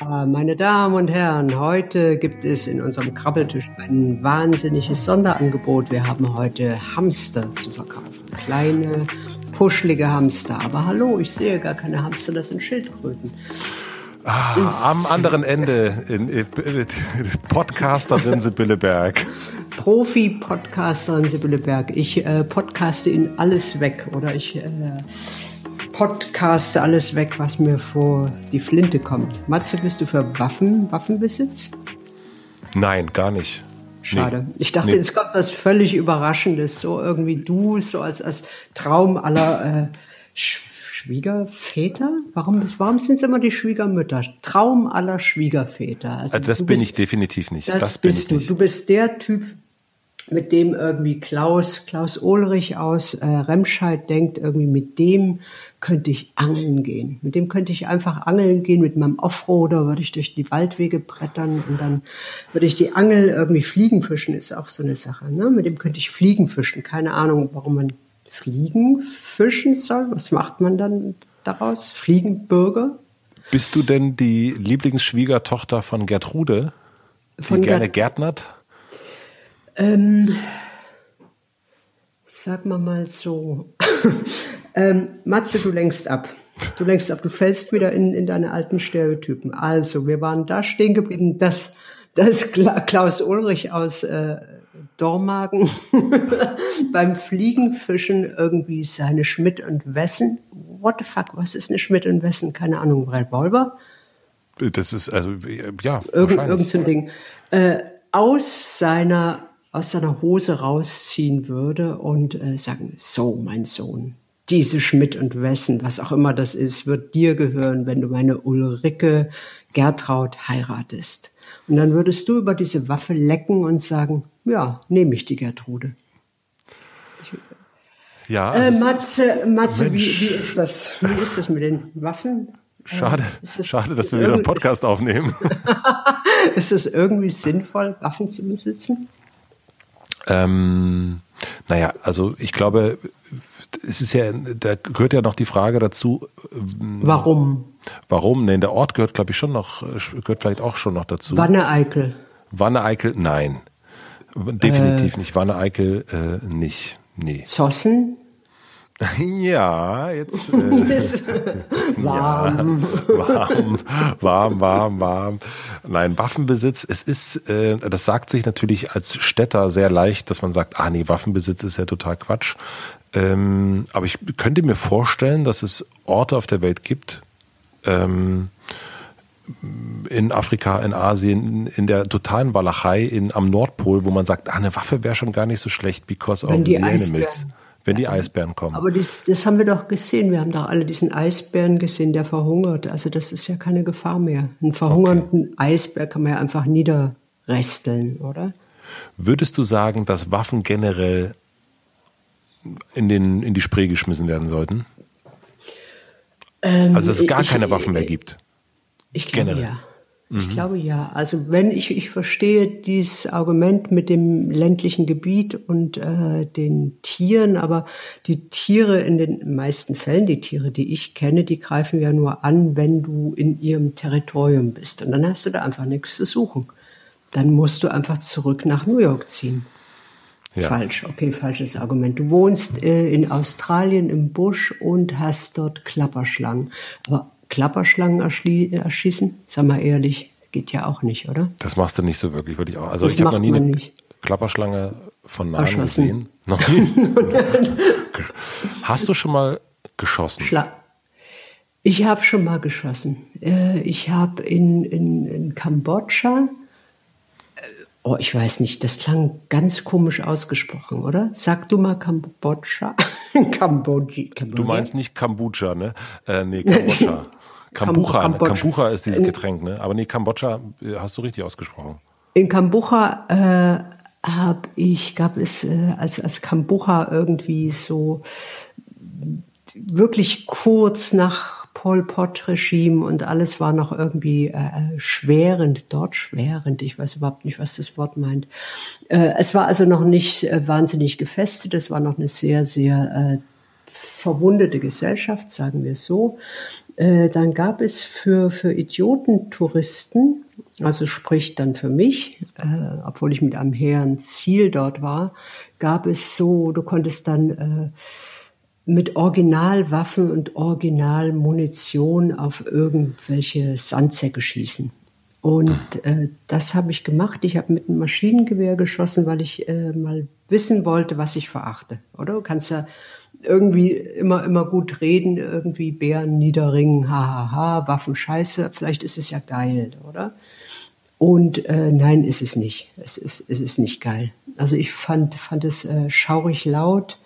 Meine Damen und Herren, heute gibt es in unserem Krabbeltisch ein wahnsinniges Sonderangebot. Wir haben heute Hamster zu verkaufen. Kleine, puschlige Hamster. Aber hallo, ich sehe gar keine Hamster, das sind Schildkröten. Ah, am anderen Ende, in, in, in, Podcasterin Sibylle Berg. Profi-Podcasterin Sibylle Berg. Ich äh, podcaste in alles weg oder ich äh, podcaste alles weg, was mir vor die Flinte kommt. Matze, bist du für Waffen, Waffenbesitz? Nein, gar nicht. Schade. Nee. Ich dachte, nee. es kommt was völlig Überraschendes, so irgendwie du, so als, als Traum aller äh, Schwiegerväter? Warum, warum sind es immer die Schwiegermütter? Traum aller Schwiegerväter. Also, also das bin bist, ich definitiv nicht. Das, das bist du. Nicht. Du bist der Typ, mit dem irgendwie Klaus, Klaus Ulrich aus äh, Remscheid denkt, irgendwie mit dem könnte ich angeln gehen. Mit dem könnte ich einfach angeln gehen, mit meinem Offroader würde ich durch die Waldwege brettern und dann würde ich die Angel irgendwie Fliegen fischen, ist auch so eine Sache. Ne? Mit dem könnte ich Fliegen fischen. Keine Ahnung, warum man Fliegen fischen soll. Was macht man dann daraus? Fliegenbürger? Bist du denn die Lieblingsschwiegertochter von Gertrude, die von gerne gärtnert? Ähm, sag mal mal so. ähm, Matze, du lenkst ab. Du lenkst ab, du fällst wieder in, in deine alten Stereotypen. Also, wir waren da stehen geblieben, dass, dass Klaus Ulrich aus äh, Dormagen beim Fliegenfischen irgendwie seine Schmidt und Wessen. What the fuck, was ist eine Schmidt und Wessen? Keine Ahnung, Revolver? Das ist, also, ja. Irgend, irgend so ein Ding. Äh, aus seiner, aus seiner Hose rausziehen würde und äh, sagen, so, mein Sohn, diese Schmidt und Wessen, was auch immer das ist, wird dir gehören, wenn du meine Ulrike Gertraud heiratest. Und dann würdest du über diese Waffe lecken und sagen, ja, nehme ich die Gertrude. Ja, äh, also äh, Matze, Matze wie, wie ist das? Wie ist das mit den Waffen? Schade, äh, das, schade, dass wir wieder einen Podcast aufnehmen. ist es irgendwie sinnvoll, Waffen zu besitzen? Ähm, naja, also ich glaube, es ist ja, da gehört ja noch die Frage dazu. Warum? Warum? Nee, der Ort gehört, glaube ich, schon noch, gehört vielleicht auch schon noch dazu. Wanne-Eickel. Wanne-Eickel, nein. Definitiv äh, nicht. Wanne-Eickel äh, nicht. Nee. Zossen? Ja, jetzt. Äh, warm. Ja, warm, warm, warm, warm. Nein, Waffenbesitz, es ist, äh, das sagt sich natürlich als Städter sehr leicht, dass man sagt, ah nee, Waffenbesitz ist ja total Quatsch. Ähm, aber ich könnte mir vorstellen, dass es Orte auf der Welt gibt, ähm, in Afrika, in Asien, in, der totalen Walachei, in, am Nordpol, wo man sagt, ah, eine Waffe wäre schon gar nicht so schlecht, because Wenn of the animals. Wenn die Eisbären kommen. Aber das, das haben wir doch gesehen. Wir haben doch alle diesen Eisbären gesehen, der verhungert. Also das ist ja keine Gefahr mehr. Einen verhungernden okay. Eisbär kann man ja einfach niederresteln, oder? Würdest du sagen, dass Waffen generell in, den, in die Spree geschmissen werden sollten? Ähm, also dass es gar ich, keine Waffen mehr gibt. Ich glaube generell. ja. Ich mhm. glaube ja. Also wenn ich, ich verstehe dieses Argument mit dem ländlichen Gebiet und äh, den Tieren, aber die Tiere in den meisten Fällen, die Tiere, die ich kenne, die greifen ja nur an, wenn du in ihrem Territorium bist. Und dann hast du da einfach nichts zu suchen. Dann musst du einfach zurück nach New York ziehen. Ja. Falsch, okay, falsches Argument. Du wohnst äh, in Australien im Busch und hast dort Klapperschlangen. Aber Klapperschlangen erschießen, sag mal ehrlich, geht ja auch nicht, oder? Das machst du nicht so wirklich, würde ich auch. Also das ich habe noch nie eine nicht. Klapperschlange von nahem gesehen. Noch nie. Hast du schon mal geschossen? Schla ich habe schon mal geschossen. Äh, ich habe in, in, in Kambodscha Oh, ich weiß nicht, das klang ganz komisch ausgesprochen, oder? Sag du mal Kambodscha. Kambodscha. Du meinst nicht Kambodscha, ne? Äh, nee, Kambodscha. Kambucha, Kambodscha. Kambucha ist dieses Getränk, ne? Aber nee, Kambodscha äh, hast du richtig ausgesprochen. In Kambucha äh, habe ich, gab es äh, als, als Kambucha irgendwie so wirklich kurz nach Pol Pot-Regime und alles war noch irgendwie äh, schwerend, dort schwerend. Ich weiß überhaupt nicht, was das Wort meint. Äh, es war also noch nicht äh, wahnsinnig gefestet. Es war noch eine sehr, sehr äh, verwundete Gesellschaft, sagen wir so. Äh, dann gab es für, für Idiotentouristen, also sprich dann für mich, äh, obwohl ich mit einem hehren Ziel dort war, gab es so, du konntest dann äh, mit Originalwaffen und Originalmunition auf irgendwelche Sandsäcke schießen. Und äh, das habe ich gemacht. Ich habe mit einem Maschinengewehr geschossen, weil ich äh, mal wissen wollte, was ich verachte. Oder? Du kannst ja irgendwie immer, immer gut reden, irgendwie Bären niederringen, hahaha, Waffen scheiße, vielleicht ist es ja geil, oder? Und äh, nein, ist es nicht. Es ist, es ist nicht geil. Also ich fand, fand es äh, schaurig laut,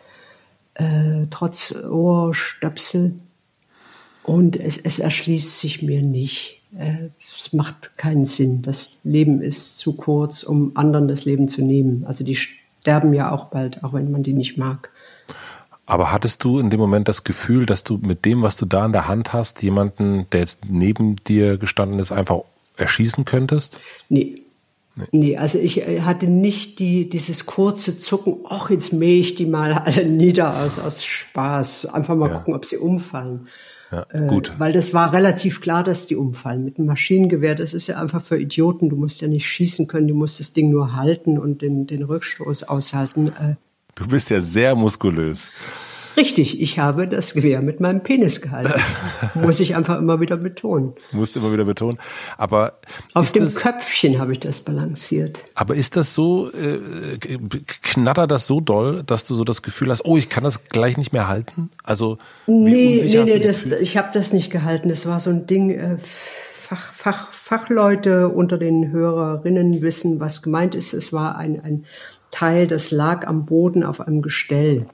äh, trotz Ohrstöpsel. Und es, es erschließt sich mir nicht. Äh, es macht keinen Sinn. Das Leben ist zu kurz, um anderen das Leben zu nehmen. Also die sterben ja auch bald, auch wenn man die nicht mag. Aber hattest du in dem Moment das Gefühl, dass du mit dem, was du da in der Hand hast, jemanden, der jetzt neben dir gestanden ist, einfach erschießen könntest? Nee. Nee. nee also ich äh, hatte nicht die, dieses kurze Zucken, ach, jetzt mähe ich die mal alle nieder aus, aus Spaß. Einfach mal ja. gucken, ob sie umfallen. Ja, äh, gut. Weil das war relativ klar, dass die umfallen. Mit einem Maschinengewehr, das ist ja einfach für Idioten. Du musst ja nicht schießen können, du musst das Ding nur halten und den, den Rückstoß aushalten. Äh, Du bist ja sehr muskulös. Richtig, ich habe das Gewehr mit meinem Penis gehalten. Muss ich einfach immer wieder betonen. Musst immer wieder betonen. Aber auf dem das, Köpfchen habe ich das balanciert. Aber ist das so, äh, knattert das so doll, dass du so das Gefühl hast, oh, ich kann das gleich nicht mehr halten? Also nee, nee, nee, das, ich habe das nicht gehalten. Das war so ein Ding. Äh, Fach, Fach, Fachleute unter den Hörerinnen wissen, was gemeint ist. Es war ein, ein Teil, das lag am Boden auf einem Gestell.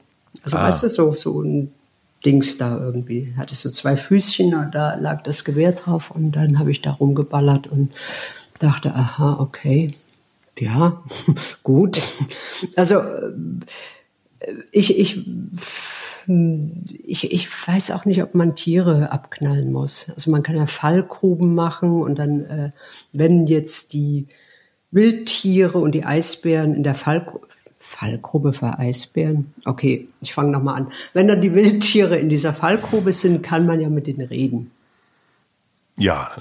Also ah. weißt du, so, so ein Dings da irgendwie. Hatte so zwei Füßchen und da lag das Gewehr drauf und dann habe ich da rumgeballert und dachte, aha, okay, ja, gut. Also äh, ich, ich, ich, ich weiß auch nicht, ob man Tiere abknallen muss. Also man kann ja Fallgruben machen und dann, äh, wenn jetzt die Wildtiere und die Eisbären in der Fallgrube. Fallgrube für Eisbären? Okay, ich fange nochmal an. Wenn dann die Wildtiere in dieser Fallgrube sind, kann man ja mit denen reden. Ja,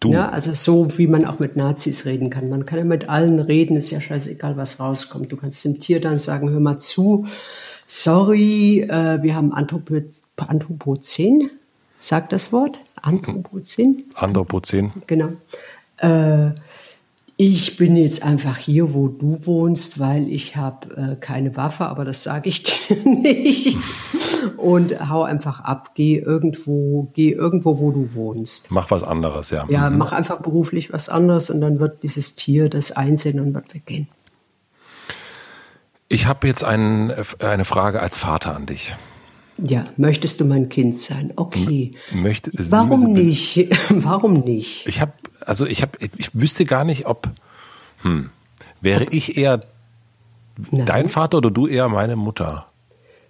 du. Ja, also so, wie man auch mit Nazis reden kann. Man kann ja mit allen reden, ist ja scheißegal, was rauskommt. Du kannst dem Tier dann sagen, hör mal zu, sorry, äh, wir haben Anthropo Anthropozän, sagt das Wort? Anthropozän? Anthropozän. Genau. Äh, ich bin jetzt einfach hier, wo du wohnst, weil ich habe äh, keine Waffe, aber das sage ich dir nicht. Und hau einfach ab, geh irgendwo, geh irgendwo, wo du wohnst. Mach was anderes, ja. Ja, mhm. mach einfach beruflich was anderes und dann wird dieses Tier das einsehen und wird weggehen. Ich habe jetzt ein, eine Frage als Vater an dich. Ja, möchtest du mein Kind sein? Okay. Möchte, Warum nicht? Warum nicht? Ich habe, also ich habe, ich wüsste gar nicht, ob, hm, wäre ob, ich eher nein. dein Vater oder du eher meine Mutter?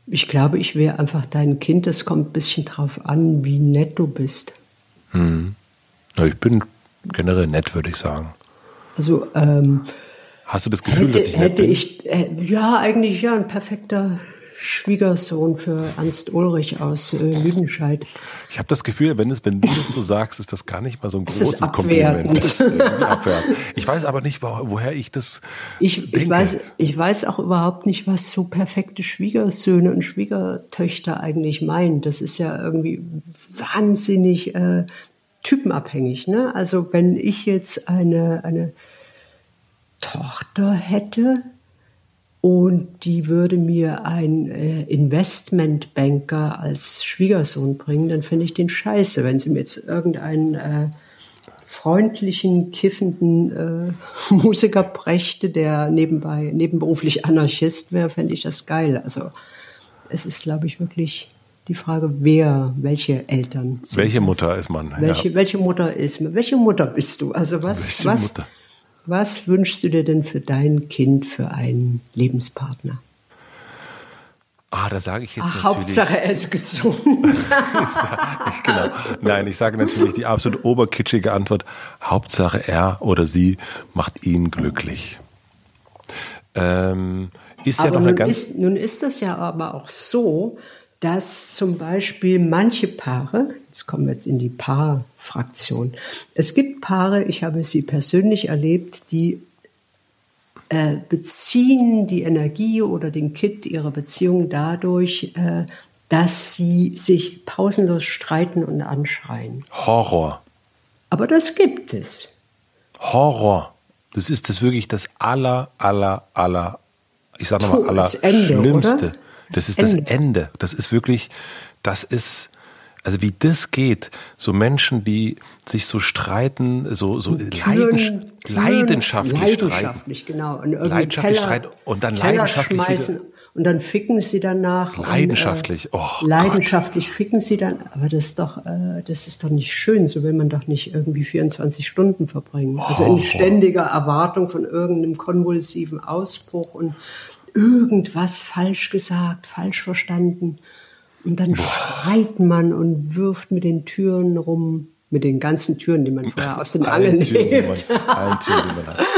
Ich glaube, ich wäre einfach dein Kind. Es kommt ein bisschen drauf an, wie nett du bist. Hm. Ja, ich bin generell nett, würde ich sagen. Also, ähm, Hast du das Gefühl, hätte, dass ich nett hätte bin? Ich, äh, ja, eigentlich ja, ein perfekter Schwiegersohn für Ernst Ulrich aus äh, Lüdenscheid. Ich habe das Gefühl, wenn, es, wenn du das so sagst, ist das gar nicht mal so ein großes Kompliment. Ist abwertend. Ich weiß aber nicht, woher ich das ich. Ich weiß, ich weiß auch überhaupt nicht, was so perfekte Schwiegersöhne und Schwiegertöchter eigentlich meinen. Das ist ja irgendwie wahnsinnig äh, typenabhängig. Ne? Also wenn ich jetzt eine, eine Tochter hätte, und die würde mir ein äh, Investmentbanker als Schwiegersohn bringen, dann fände ich den scheiße. Wenn sie mir jetzt irgendeinen äh, freundlichen, kiffenden äh, Musiker brächte, der nebenbei nebenberuflich Anarchist wäre, fände ich das geil. Also es ist, glaube ich, wirklich die Frage, wer, welche Eltern. Welche? Mutter ist man? Welche, ja. welche Mutter ist man? Welche Mutter bist du? Also was, welche was, Mutter? Was wünschst du dir denn für dein Kind für einen Lebenspartner? Ah, da sage ich jetzt Ach, natürlich. Hauptsache er ist gesund. ich, genau. Nein, ich sage natürlich die absolut oberkitschige Antwort. Hauptsache er oder sie macht ihn glücklich. Ähm, ist aber ja noch eine nun ganz. Ist, nun ist das ja aber auch so, dass zum Beispiel manche Paare, jetzt kommen wir jetzt in die Paarfraktion, es gibt Paare, ich habe sie persönlich erlebt, die äh, beziehen die Energie oder den Kit ihrer Beziehung dadurch, äh, dass sie sich pausenlos streiten und anschreien. Horror. Aber das gibt es. Horror. Das ist das wirklich das aller, aller, aller, ich sag nochmal, aller Schlimmste. Das, das ist Ende. das Ende. Das ist wirklich, das ist, also wie das geht, so Menschen, die sich so streiten, so, so Türen, leidenschaftlich, leidenschaftlich streiten. Leidenschaftlich, genau. Und leidenschaftlich streiten und dann Keller leidenschaftlich schmeißen. Und dann ficken sie danach. Leidenschaftlich, und, äh, oh Leidenschaftlich Gott. ficken sie dann. Aber das ist doch, äh, das ist doch nicht schön. So will man doch nicht irgendwie 24 Stunden verbringen. Oh. Also in ständiger Erwartung von irgendeinem konvulsiven Ausbruch und irgendwas falsch gesagt, falsch verstanden. Und dann schreit man und wirft mit den Türen rum, mit den ganzen Türen, die man vorher aus den Angeln hat.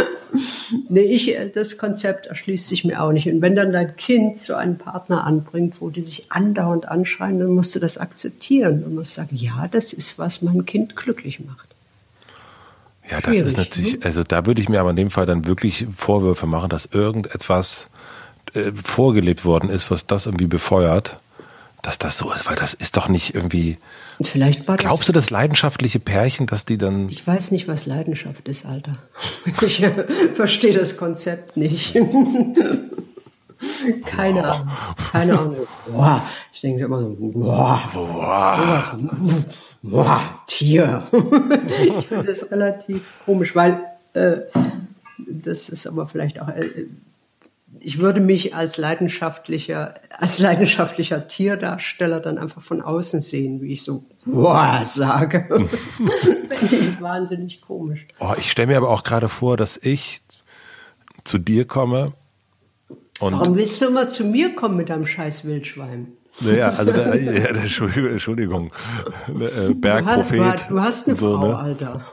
Nee, ich, das Konzept erschließt sich mir auch nicht. Und wenn dann dein Kind so einen Partner anbringt, wo die sich andauernd anschreien, dann musst du das akzeptieren. Und musst sagen, ja, das ist, was mein Kind glücklich macht. Ja, das Schwierig, ist natürlich, ne? also da würde ich mir aber in dem Fall dann wirklich Vorwürfe machen, dass irgendetwas äh, vorgelebt worden ist, was das irgendwie befeuert, dass das so ist, weil das ist doch nicht irgendwie, Vielleicht war Glaubst du, das leidenschaftliche Pärchen, dass die dann. Ich weiß nicht, was Leidenschaft ist, Alter. Ich äh, verstehe das Konzept nicht. Keine Ahnung. Keine Ahnung. Boah. Ich denke immer so, boah, boah. Sowas. Boah, Tier. ich finde das relativ komisch, weil äh, das ist aber vielleicht auch äh, ich würde mich als leidenschaftlicher, als leidenschaftlicher Tierdarsteller dann einfach von außen sehen, wie ich so boah sage. Finde ich wahnsinnig komisch. Oh, ich stelle mir aber auch gerade vor, dass ich zu dir komme und. Warum willst du immer zu mir kommen mit deinem scheiß Wildschwein? Naja, also der, ja, Entschuldigung, Entschuldigung. Äh, Bergprophet. Du hast, du hast eine so, Frau, ne? Alter.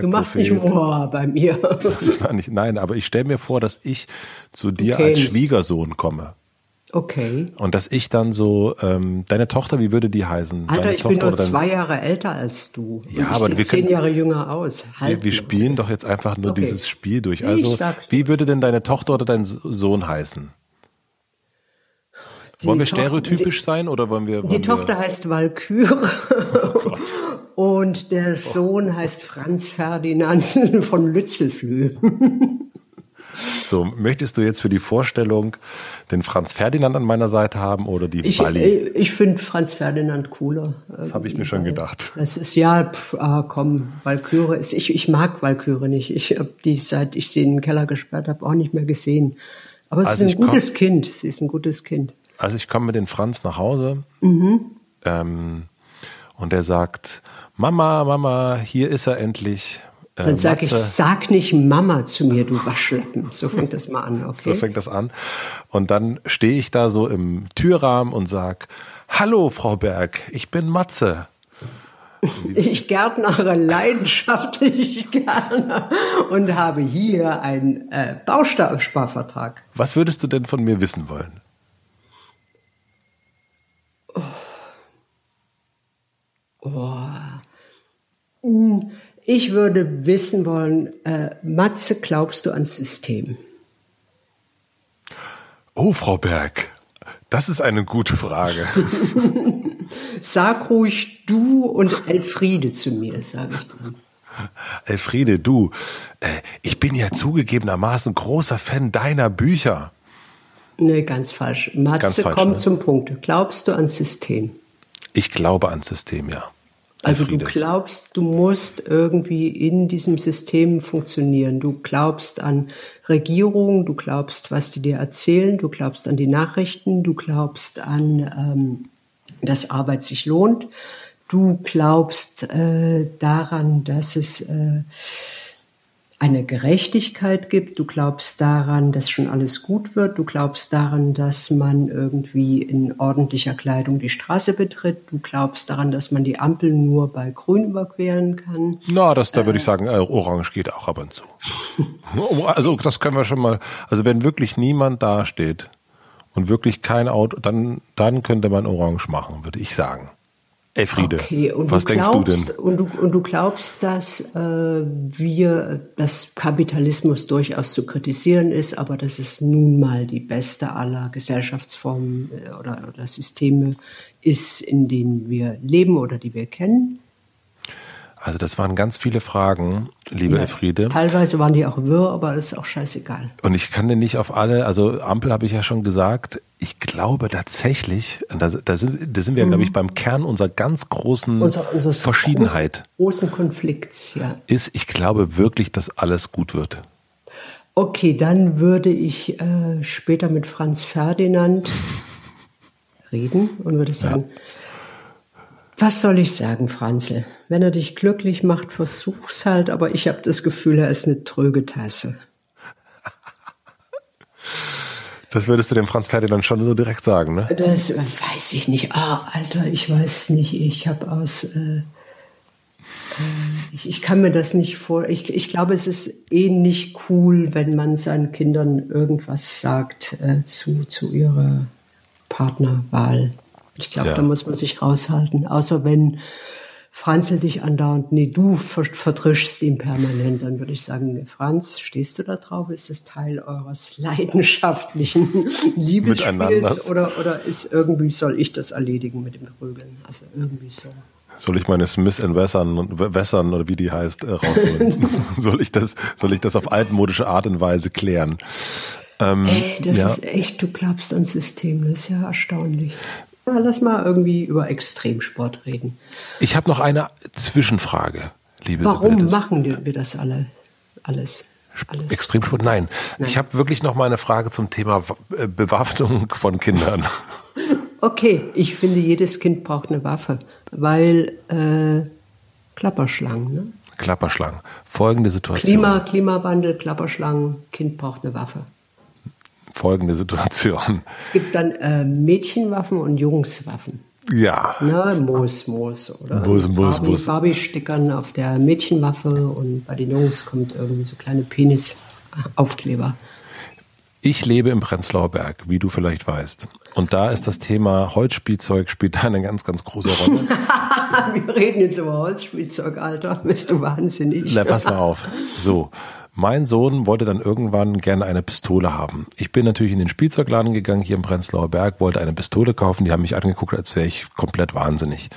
Du machst nicht Ohr bei mir. Nein, aber ich stelle mir vor, dass ich zu dir okay. als Schwiegersohn komme. Okay. Und dass ich dann so, ähm, deine Tochter, wie würde die heißen? Alter, deine ich Tochter bin nur zwei Jahre älter als du. Ja, aber wir zehn Jahre jünger aus. Halt wir, wir spielen doch jetzt einfach nur okay. dieses Spiel durch. Also, wie würde denn deine Tochter oder dein Sohn heißen? Die wollen wir stereotypisch die, sein oder wollen wir? Wollen die Tochter heißt Walküre oh und der Sohn heißt Franz Ferdinand von Lützelflüh. So, möchtest du jetzt für die Vorstellung den Franz Ferdinand an meiner Seite haben oder die ich, Bali? Äh, ich finde Franz Ferdinand cooler. Das habe ich mir schon gedacht. Das ist ja, pff, ah, komm, Walküre ist, ich, ich mag Walküre nicht. Ich habe die, seit ich sie in den Keller gesperrt habe, auch nicht mehr gesehen. Aber es also ist ein gutes Kind. Sie ist ein gutes Kind. Also ich komme mit den Franz nach Hause mhm. ähm, und er sagt, Mama, Mama, hier ist er endlich. Äh, Dann sage ich, sag nicht Mama zu mir, du Waschlappen. So fängt das mal an, okay? So fängt das an. Und dann stehe ich da so im Türrahmen und sag, Hallo, Frau Berg, ich bin Matze. Ich gärtnere leidenschaftlich gerne und habe hier einen äh, Bausparvertrag. Was würdest du denn von mir wissen wollen? Oh. Hm, ich würde wissen wollen, äh, Matze, glaubst du ans System? Oh, Frau Berg, das ist eine gute Frage. Sag ruhig du und Elfriede zu mir, sage ich dann. Elfriede, du, äh, ich bin ja zugegebenermaßen großer Fan deiner Bücher. Nee, ganz falsch. Matze, ganz falsch, komm ne? zum Punkt. Glaubst du ans System? Ich glaube ans System, ja. Also du glaubst, du musst irgendwie in diesem System funktionieren. Du glaubst an Regierungen, du glaubst, was die dir erzählen, du glaubst an die Nachrichten, du glaubst an, ähm, dass Arbeit sich lohnt, du glaubst äh, daran, dass es äh, eine Gerechtigkeit gibt, du glaubst daran, dass schon alles gut wird, du glaubst daran, dass man irgendwie in ordentlicher Kleidung die Straße betritt, du glaubst daran, dass man die Ampel nur bei Grün überqueren kann. Na, das, da äh, würde ich sagen, äh, Orange geht auch ab und zu. also das können wir schon mal, also wenn wirklich niemand dasteht und wirklich kein Auto, dann, dann könnte man Orange machen, würde ich sagen. Elfriede, okay, was denkst glaubst, du denn? Und du, und du glaubst, dass äh, wir, dass Kapitalismus durchaus zu kritisieren ist, aber dass es nun mal die beste aller Gesellschaftsformen äh, oder, oder Systeme ist, in denen wir leben oder die wir kennen? Also das waren ganz viele Fragen, liebe ja, Elfriede. Teilweise waren die auch wirr, aber das ist auch scheißegal. Und ich kann dir nicht auf alle, also Ampel habe ich ja schon gesagt, ich glaube tatsächlich, da, da, sind, da sind wir, mhm. glaube ich, beim Kern unserer ganz großen Unser, Verschiedenheit. Großen, großen Konflikts, ja. Ist, ich glaube wirklich, dass alles gut wird. Okay, dann würde ich äh, später mit Franz Ferdinand reden und würde sagen, ja. Was soll ich sagen, Franzl? Wenn er dich glücklich macht, versuch's halt, aber ich habe das Gefühl, er ist eine tröge Tasse. Das würdest du dem Franz Ferdinand schon so direkt sagen, ne? Das weiß ich nicht. Ah, Alter, ich weiß nicht. Ich habe aus. Äh, äh, ich, ich, kann mir das nicht vor. Ich, ich glaube, es ist eh nicht cool, wenn man seinen Kindern irgendwas sagt äh, zu, zu ihrer Partnerwahl. Ich glaube, ja. da muss man sich raushalten. Außer wenn Franzl dich andauernd, nee, du vertrischst ihn permanent, dann würde ich sagen, Franz, stehst du da drauf? Ist das Teil eures leidenschaftlichen Liebesspiels oder, oder ist irgendwie, soll ich das erledigen mit dem Prügeln? Also irgendwie so. Soll ich meine Smith Wässern, Wässern oder wie die heißt, äh, rausholen? soll ich das, soll ich das auf altmodische Art und Weise klären? Ähm, Ey, das ja. ist echt, du glaubst an System, das ist ja erstaunlich. Lass mal irgendwie über Extremsport reden. Ich habe noch eine Zwischenfrage, liebe Warum Sibylle. machen wir das alle? Alles? Alles. Extremsport? Nein. Nein. Ich habe wirklich noch mal eine Frage zum Thema äh, Bewaffnung von Kindern. Okay, ich finde, jedes Kind braucht eine Waffe, weil äh, Klapperschlangen, ne? Klapperschlangen. Folgende Situation. Klima, Klimawandel, Klapperschlangen, Kind braucht eine Waffe folgende Situation. Es gibt dann äh, Mädchenwaffen und Jungswaffen. Ja. Ne, Moos, Moos oder Moos, Moos, Barbie, Moos. Barbie-Stickern auf der Mädchenwaffe und bei den Jungs kommt irgendwie so kleine Penisaufkleber. Ich lebe im Prenzlauer Berg, wie du vielleicht weißt. Und da ist das Thema Holzspielzeug spielt eine ganz, ganz große Rolle. Wir reden jetzt über Holzspielzeug, Alter. Bist du wahnsinnig. Na, pass mal auf. So. Mein Sohn wollte dann irgendwann gerne eine Pistole haben. Ich bin natürlich in den Spielzeugladen gegangen hier im Prenzlauer Berg, wollte eine Pistole kaufen. Die haben mich angeguckt, als wäre ich komplett wahnsinnig.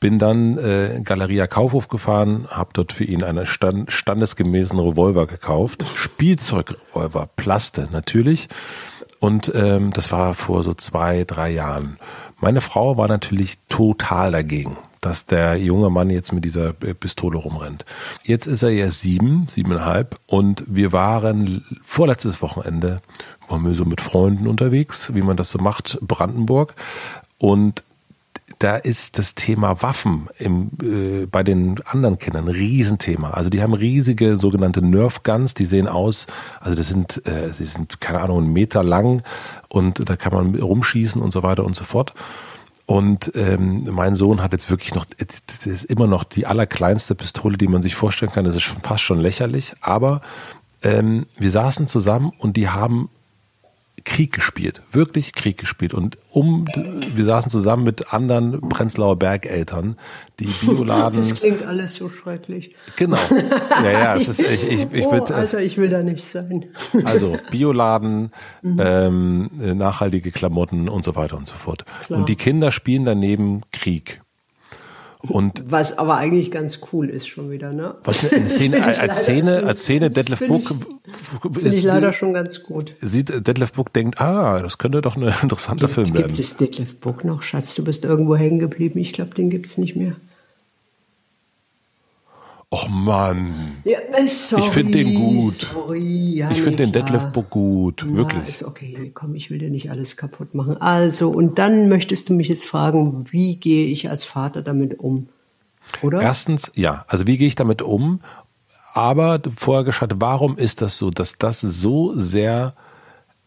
Bin dann äh, Galeria Kaufhof gefahren, habe dort für ihn einen stand, standesgemäßen Revolver gekauft. Spielzeugrevolver, Plaste natürlich. Und ähm, das war vor so zwei, drei Jahren. Meine Frau war natürlich total dagegen dass der junge Mann jetzt mit dieser Pistole rumrennt. Jetzt ist er ja sieben, siebeneinhalb und wir waren vorletztes Wochenende, waren wir so mit Freunden unterwegs, wie man das so macht, Brandenburg und da ist das Thema Waffen im, äh, bei den anderen Kindern ein Riesenthema. Also die haben riesige sogenannte Nerf Guns, die sehen aus, also das sind, äh, sie sind keine Ahnung, einen Meter lang und da kann man rumschießen und so weiter und so fort. Und ähm, mein Sohn hat jetzt wirklich noch, das ist immer noch die allerkleinste Pistole, die man sich vorstellen kann. Das ist schon fast schon lächerlich. Aber ähm, wir saßen zusammen und die haben Krieg gespielt, wirklich Krieg gespielt. Und um, wir saßen zusammen mit anderen Prenzlauer Bergeltern, die Bioladen. Das klingt alles so schrecklich. Genau. Ja, ja, es ist, ich, ich, ich oh, würde. Alter, ich will da nicht sein. Also, Bioladen, mhm. ähm, nachhaltige Klamotten und so weiter und so fort. Klar. Und die Kinder spielen daneben Krieg. Und was aber eigentlich ganz cool ist schon wieder, ne? Was eine Szene, als Szene, als Szene Detlef Book finde ich leider schon ganz gut. Sieht Detlef Book denkt, ah, das könnte doch ein interessanter gibt, Film werden. Gibt es Detlef Book noch, Schatz? Du bist irgendwo hängen geblieben. Ich glaube, den gibt's nicht mehr. Och Mann. Ja, sorry, ich finde den gut. Sorry, ja, ich finde den Detlef Book gut, Na, wirklich. Ist okay, komm, ich will dir nicht alles kaputt machen. Also, und dann möchtest du mich jetzt fragen, wie gehe ich als Vater damit um? Oder? Erstens, ja, also wie gehe ich damit um? Aber vorher geschaut, warum ist das so, dass das so sehr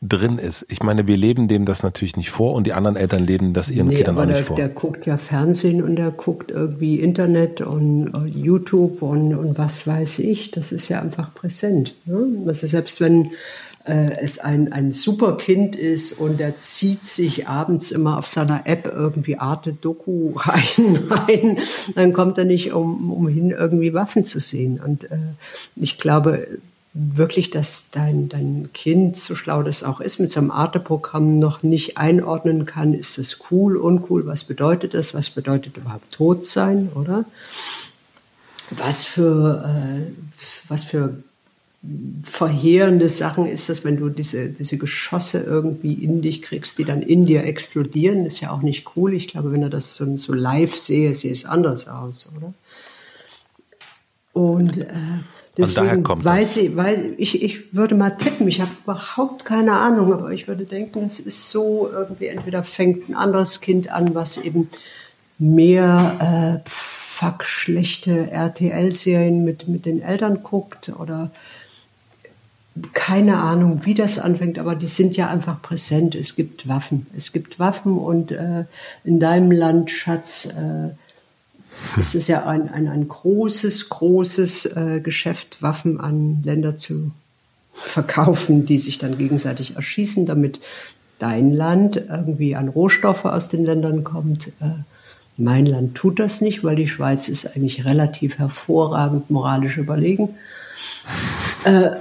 drin ist. Ich meine, wir leben dem das natürlich nicht vor und die anderen Eltern leben das ihren nee, Kindern auch nicht der, vor. Der guckt ja Fernsehen und der guckt irgendwie Internet und, YouTube und, und was weiß ich. Das ist ja einfach präsent. Ne? Also selbst wenn äh, es ein, ein super Kind ist und er zieht sich abends immer auf seiner App irgendwie Arte Doku rein, rein, dann kommt er nicht um, umhin, irgendwie Waffen zu sehen. Und äh, ich glaube, wirklich, dass dein, dein Kind, so schlau das auch ist, mit seinem Arte-Programm noch nicht einordnen kann, ist das cool, uncool, was bedeutet das, was bedeutet überhaupt tot sein, oder? Was für, äh, was für verheerende Sachen ist das, wenn du diese, diese Geschosse irgendwie in dich kriegst, die dann in dir explodieren, ist ja auch nicht cool. Ich glaube, wenn er das so, so live sehe, sieht es anders aus, oder? Und äh, Deswegen weiß ich, weiß ich, ich würde mal tippen, ich habe überhaupt keine Ahnung, aber ich würde denken, es ist so, irgendwie entweder fängt ein anderes Kind an, was eben mehr äh, fuck schlechte RTL-Serien mit, mit den Eltern guckt oder keine Ahnung, wie das anfängt, aber die sind ja einfach präsent. Es gibt Waffen. Es gibt Waffen und äh, in deinem Land, Schatz, äh, es ist ja ein, ein, ein großes, großes äh, Geschäft, Waffen an Länder zu verkaufen, die sich dann gegenseitig erschießen, damit dein Land irgendwie an Rohstoffe aus den Ländern kommt. Äh, mein Land tut das nicht, weil die Schweiz ist eigentlich relativ hervorragend moralisch überlegen. Äh,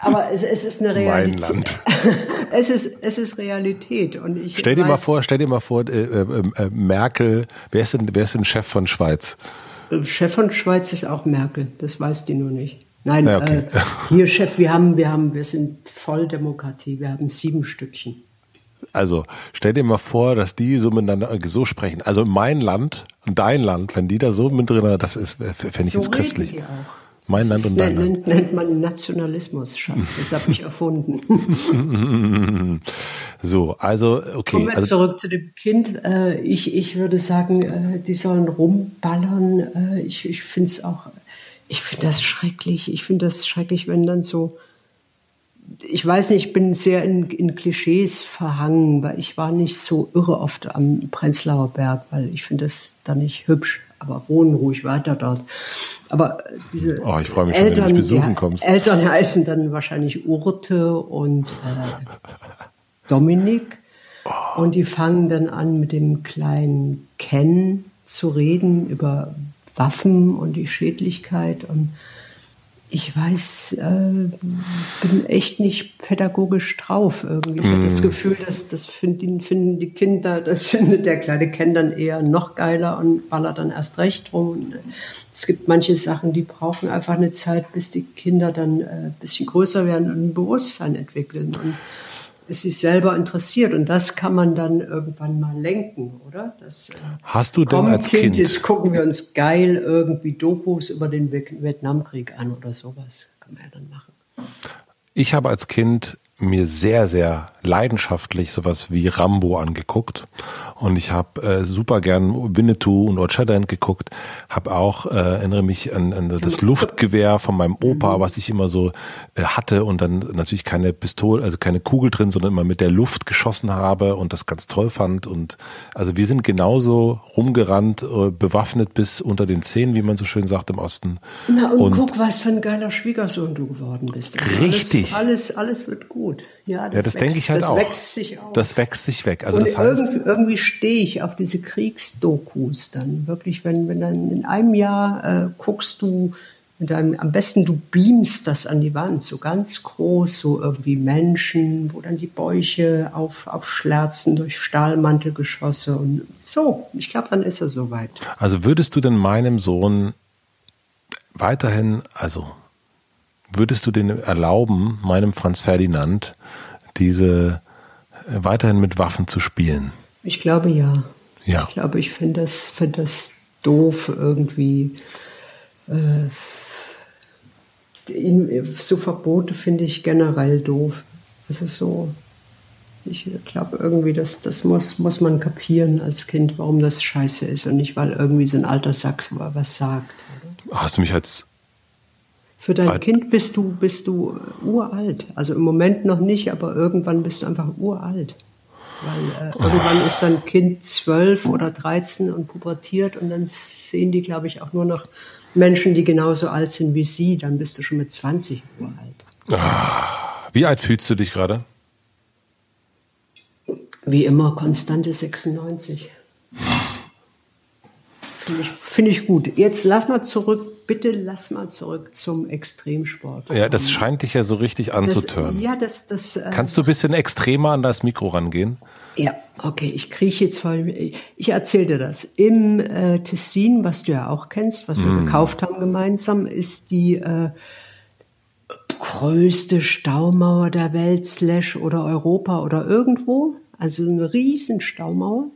aber es, es ist eine Realität. Mein Land. es ist, es ist Realität. Und ich stell dir weiß, mal vor, stell dir mal vor, äh, äh, äh, Merkel, wer ist denn, wer ist denn Chef von Schweiz? Chef von Schweiz ist auch Merkel, das weiß die nur nicht. Nein, ja, okay. äh, hier Chef, wir haben, wir haben, wir sind voll Demokratie, wir haben sieben Stückchen. Also stell dir mal vor, dass die so miteinander so sprechen. Also mein Land und dein Land, wenn die da so mit drin, das ist, fände ich so jetzt köstlich. Die auch. Mein Land und dein Land. nennt man Nationalismus, Schatz. Das habe ich erfunden. so, also okay. Kommen wir also, zurück zu dem Kind. Äh, ich, ich würde sagen, äh, die sollen rumballern. Äh, ich ich finde es auch, ich finde das schrecklich. Ich finde das schrecklich, wenn dann so ich weiß nicht, ich bin sehr in, in, Klischees verhangen, weil ich war nicht so irre oft am Prenzlauer Berg, weil ich finde das da nicht hübsch aber wohnen ruhig weiter dort. Aber diese oh, ich mich Eltern, schon, wenn du besuchen kommst. Eltern heißen dann wahrscheinlich Urte und äh, Dominik. Oh. Und die fangen dann an, mit dem kleinen Ken zu reden über Waffen und die Schädlichkeit und ich weiß, äh, bin echt nicht pädagogisch drauf irgendwie. Ich mm. habe das Gefühl, dass das finden, finden die Kinder, das findet der kleine Ken dann eher noch geiler und ballert dann erst recht rum. Es gibt manche Sachen, die brauchen einfach eine Zeit, bis die Kinder dann äh, ein bisschen größer werden und ein Bewusstsein entwickeln. Und es sich selber interessiert. Und das kann man dann irgendwann mal lenken, oder? Das, äh, Hast du denn als kind, kind, Jetzt gucken wir uns geil irgendwie Dokus über den Vietnamkrieg an oder sowas. Kann man ja dann machen. Ich habe als Kind mir sehr, sehr leidenschaftlich sowas wie Rambo angeguckt und ich habe äh, super gern Winnetou und Old Shatterhand geguckt, habe auch, äh, erinnere mich an, an das Luftgewehr von meinem Opa, mhm. was ich immer so äh, hatte und dann natürlich keine Pistole, also keine Kugel drin, sondern immer mit der Luft geschossen habe und das ganz toll fand und also wir sind genauso rumgerannt, äh, bewaffnet bis unter den Zehen, wie man so schön sagt im Osten. Na und, und guck, was für ein geiler Schwiegersohn du geworden bist. Also richtig. Alles, alles, alles wird gut. Ja, das, ja, das denke ich halt das auch. Das wächst sich aus. Das wächst sich weg. Also und das heißt, irgendwie, irgendwie stehe ich auf diese Kriegsdokus dann. Wirklich, wenn, wenn dann in einem Jahr äh, guckst du mit einem, am besten du beamst das an die Wand, so ganz groß, so irgendwie Menschen, wo dann die Bäuche auf, aufschlerzen durch Stahlmantelgeschosse und so. Ich glaube, dann ist er soweit. Also würdest du denn meinem Sohn weiterhin, also würdest du den erlauben, meinem Franz Ferdinand, diese äh, weiterhin mit Waffen zu spielen? Ich glaube ja. Ja. Ich glaube, ich finde das, find das doof irgendwie. Äh, so Verbote finde ich generell doof. Das ist so. Ich glaube irgendwie, das, das muss, muss man kapieren als Kind, warum das scheiße ist und nicht, weil irgendwie so ein alter Sack was sagt. Hast du mich als für dein Alt. Kind bist du, bist du uralt. Also im Moment noch nicht, aber irgendwann bist du einfach uralt. Weil äh, irgendwann ist dein Kind zwölf oder dreizehn und pubertiert und dann sehen die, glaube ich, auch nur noch Menschen, die genauso alt sind wie sie. Dann bist du schon mit 20 uralt. Ah, Wie alt fühlst du dich gerade? Wie immer, konstante 96. Finde ich, find ich gut. Jetzt lass mal zurück, bitte lass mal zurück zum Extremsport. Ja, das scheint dich ja so richtig anzutören. ja, das, das. Äh, Kannst du ein bisschen extremer an das Mikro rangehen? Ja, okay, ich kriege jetzt voll. Ich erzähle dir das. Im äh, Tessin, was du ja auch kennst, was wir mm. gekauft haben gemeinsam, ist die äh, größte Staumauer der Welt, slash oder Europa oder irgendwo. Also eine riesen Staumauer.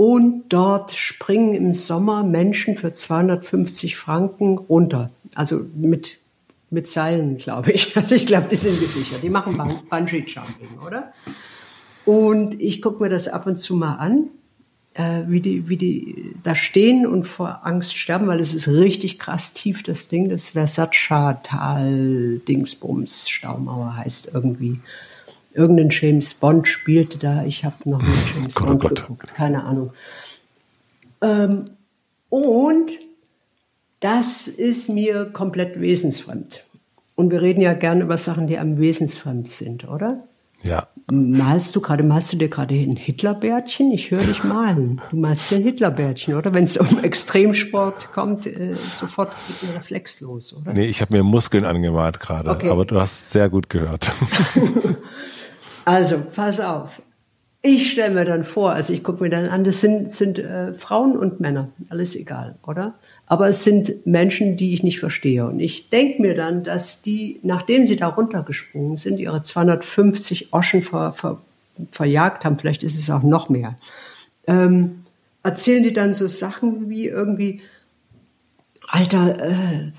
Und dort springen im Sommer Menschen für 250 Franken runter. Also mit, mit Seilen, glaube ich. Also ich glaube, die sind gesichert. Die machen Bungee Jumping, oder? Und ich gucke mir das ab und zu mal an, äh, wie, die, wie die da stehen und vor Angst sterben, weil es ist richtig krass tief, das Ding. Das Versace-Tal Dingsbums Staumauer heißt irgendwie irgendein James Bond spielte da. Ich habe noch nie James Gott, oh Bond oh geguckt, keine Ahnung. Ähm, und das ist mir komplett wesensfremd. Und wir reden ja gerne über Sachen, die am wesensfremd sind, oder? Ja. Malst du gerade, malst du dir gerade ein Hitlerbärtchen? Ich höre dich malen. Du malst dir ein Hitlerbärtchen, oder? Wenn es um Extremsport kommt, äh, sofort geht ein Reflex los, oder? Nee, ich habe mir Muskeln angemalt gerade, okay. aber du hast sehr gut gehört. Also, pass auf. Ich stelle mir dann vor, also ich gucke mir dann an, das sind, sind äh, Frauen und Männer, alles egal, oder? Aber es sind Menschen, die ich nicht verstehe. Und ich denke mir dann, dass die, nachdem sie da runtergesprungen sind, ihre 250 Oschen ver, ver, verjagt haben, vielleicht ist es auch noch mehr, ähm, erzählen die dann so Sachen wie irgendwie, Alter, äh,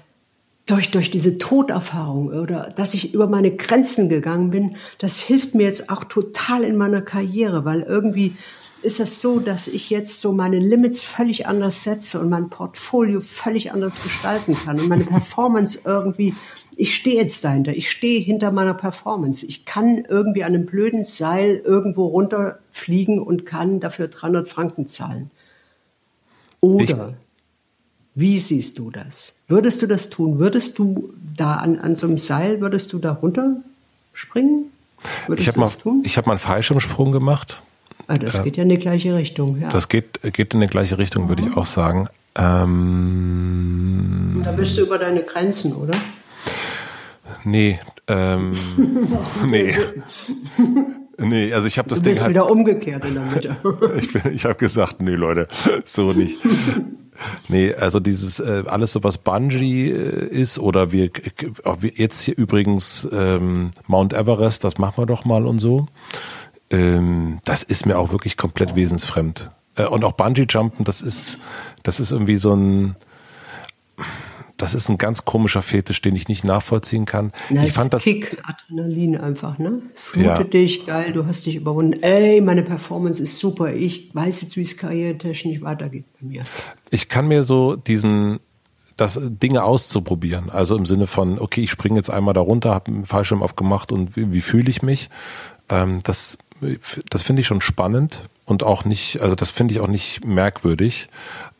durch, durch diese Toderfahrung oder dass ich über meine Grenzen gegangen bin, das hilft mir jetzt auch total in meiner Karriere, weil irgendwie ist es so, dass ich jetzt so meine Limits völlig anders setze und mein Portfolio völlig anders gestalten kann und meine Performance irgendwie, ich stehe jetzt dahinter, ich stehe hinter meiner Performance. Ich kann irgendwie an einem blöden Seil irgendwo runterfliegen und kann dafür 300 Franken zahlen. Oder ich wie siehst du das? Würdest du das tun? Würdest du da an, an so einem Seil, würdest du da runterspringen? Würdest ich habe mal, hab mal einen Fallschirmsprung gemacht. Ah, das äh, geht ja in die gleiche Richtung. Ja. Das geht, geht in die gleiche Richtung, mhm. würde ich auch sagen. Ähm, da bist du über deine Grenzen, oder? Nee, ähm, nee. Nee, also ich habe das du Ding bist halt wieder umgekehrt in der Mitte. ich ich habe gesagt, nee Leute, so nicht. Nee, also dieses äh, alles so was Bungee äh, ist oder wir, wir jetzt hier übrigens ähm, Mount Everest, das machen wir doch mal und so. Ähm, das ist mir auch wirklich komplett wesensfremd. Äh, und auch Bungee Jumpen, das ist das ist irgendwie so ein das ist ein ganz komischer Fetisch, den ich nicht nachvollziehen kann. Na, ich fand das Kick, Adrenalin einfach, ne? Flute ja. dich, geil, du hast dich überwunden. Ey, meine Performance ist super. Ich weiß jetzt, wie es karrieretechnisch weitergeht bei mir. Ich kann mir so diesen das Dinge auszuprobieren, also im Sinne von, okay, ich springe jetzt einmal da runter, habe einen Fallschirm aufgemacht und wie, wie fühle ich mich? Ähm, das das finde ich schon spannend und auch nicht, also das finde ich auch nicht merkwürdig.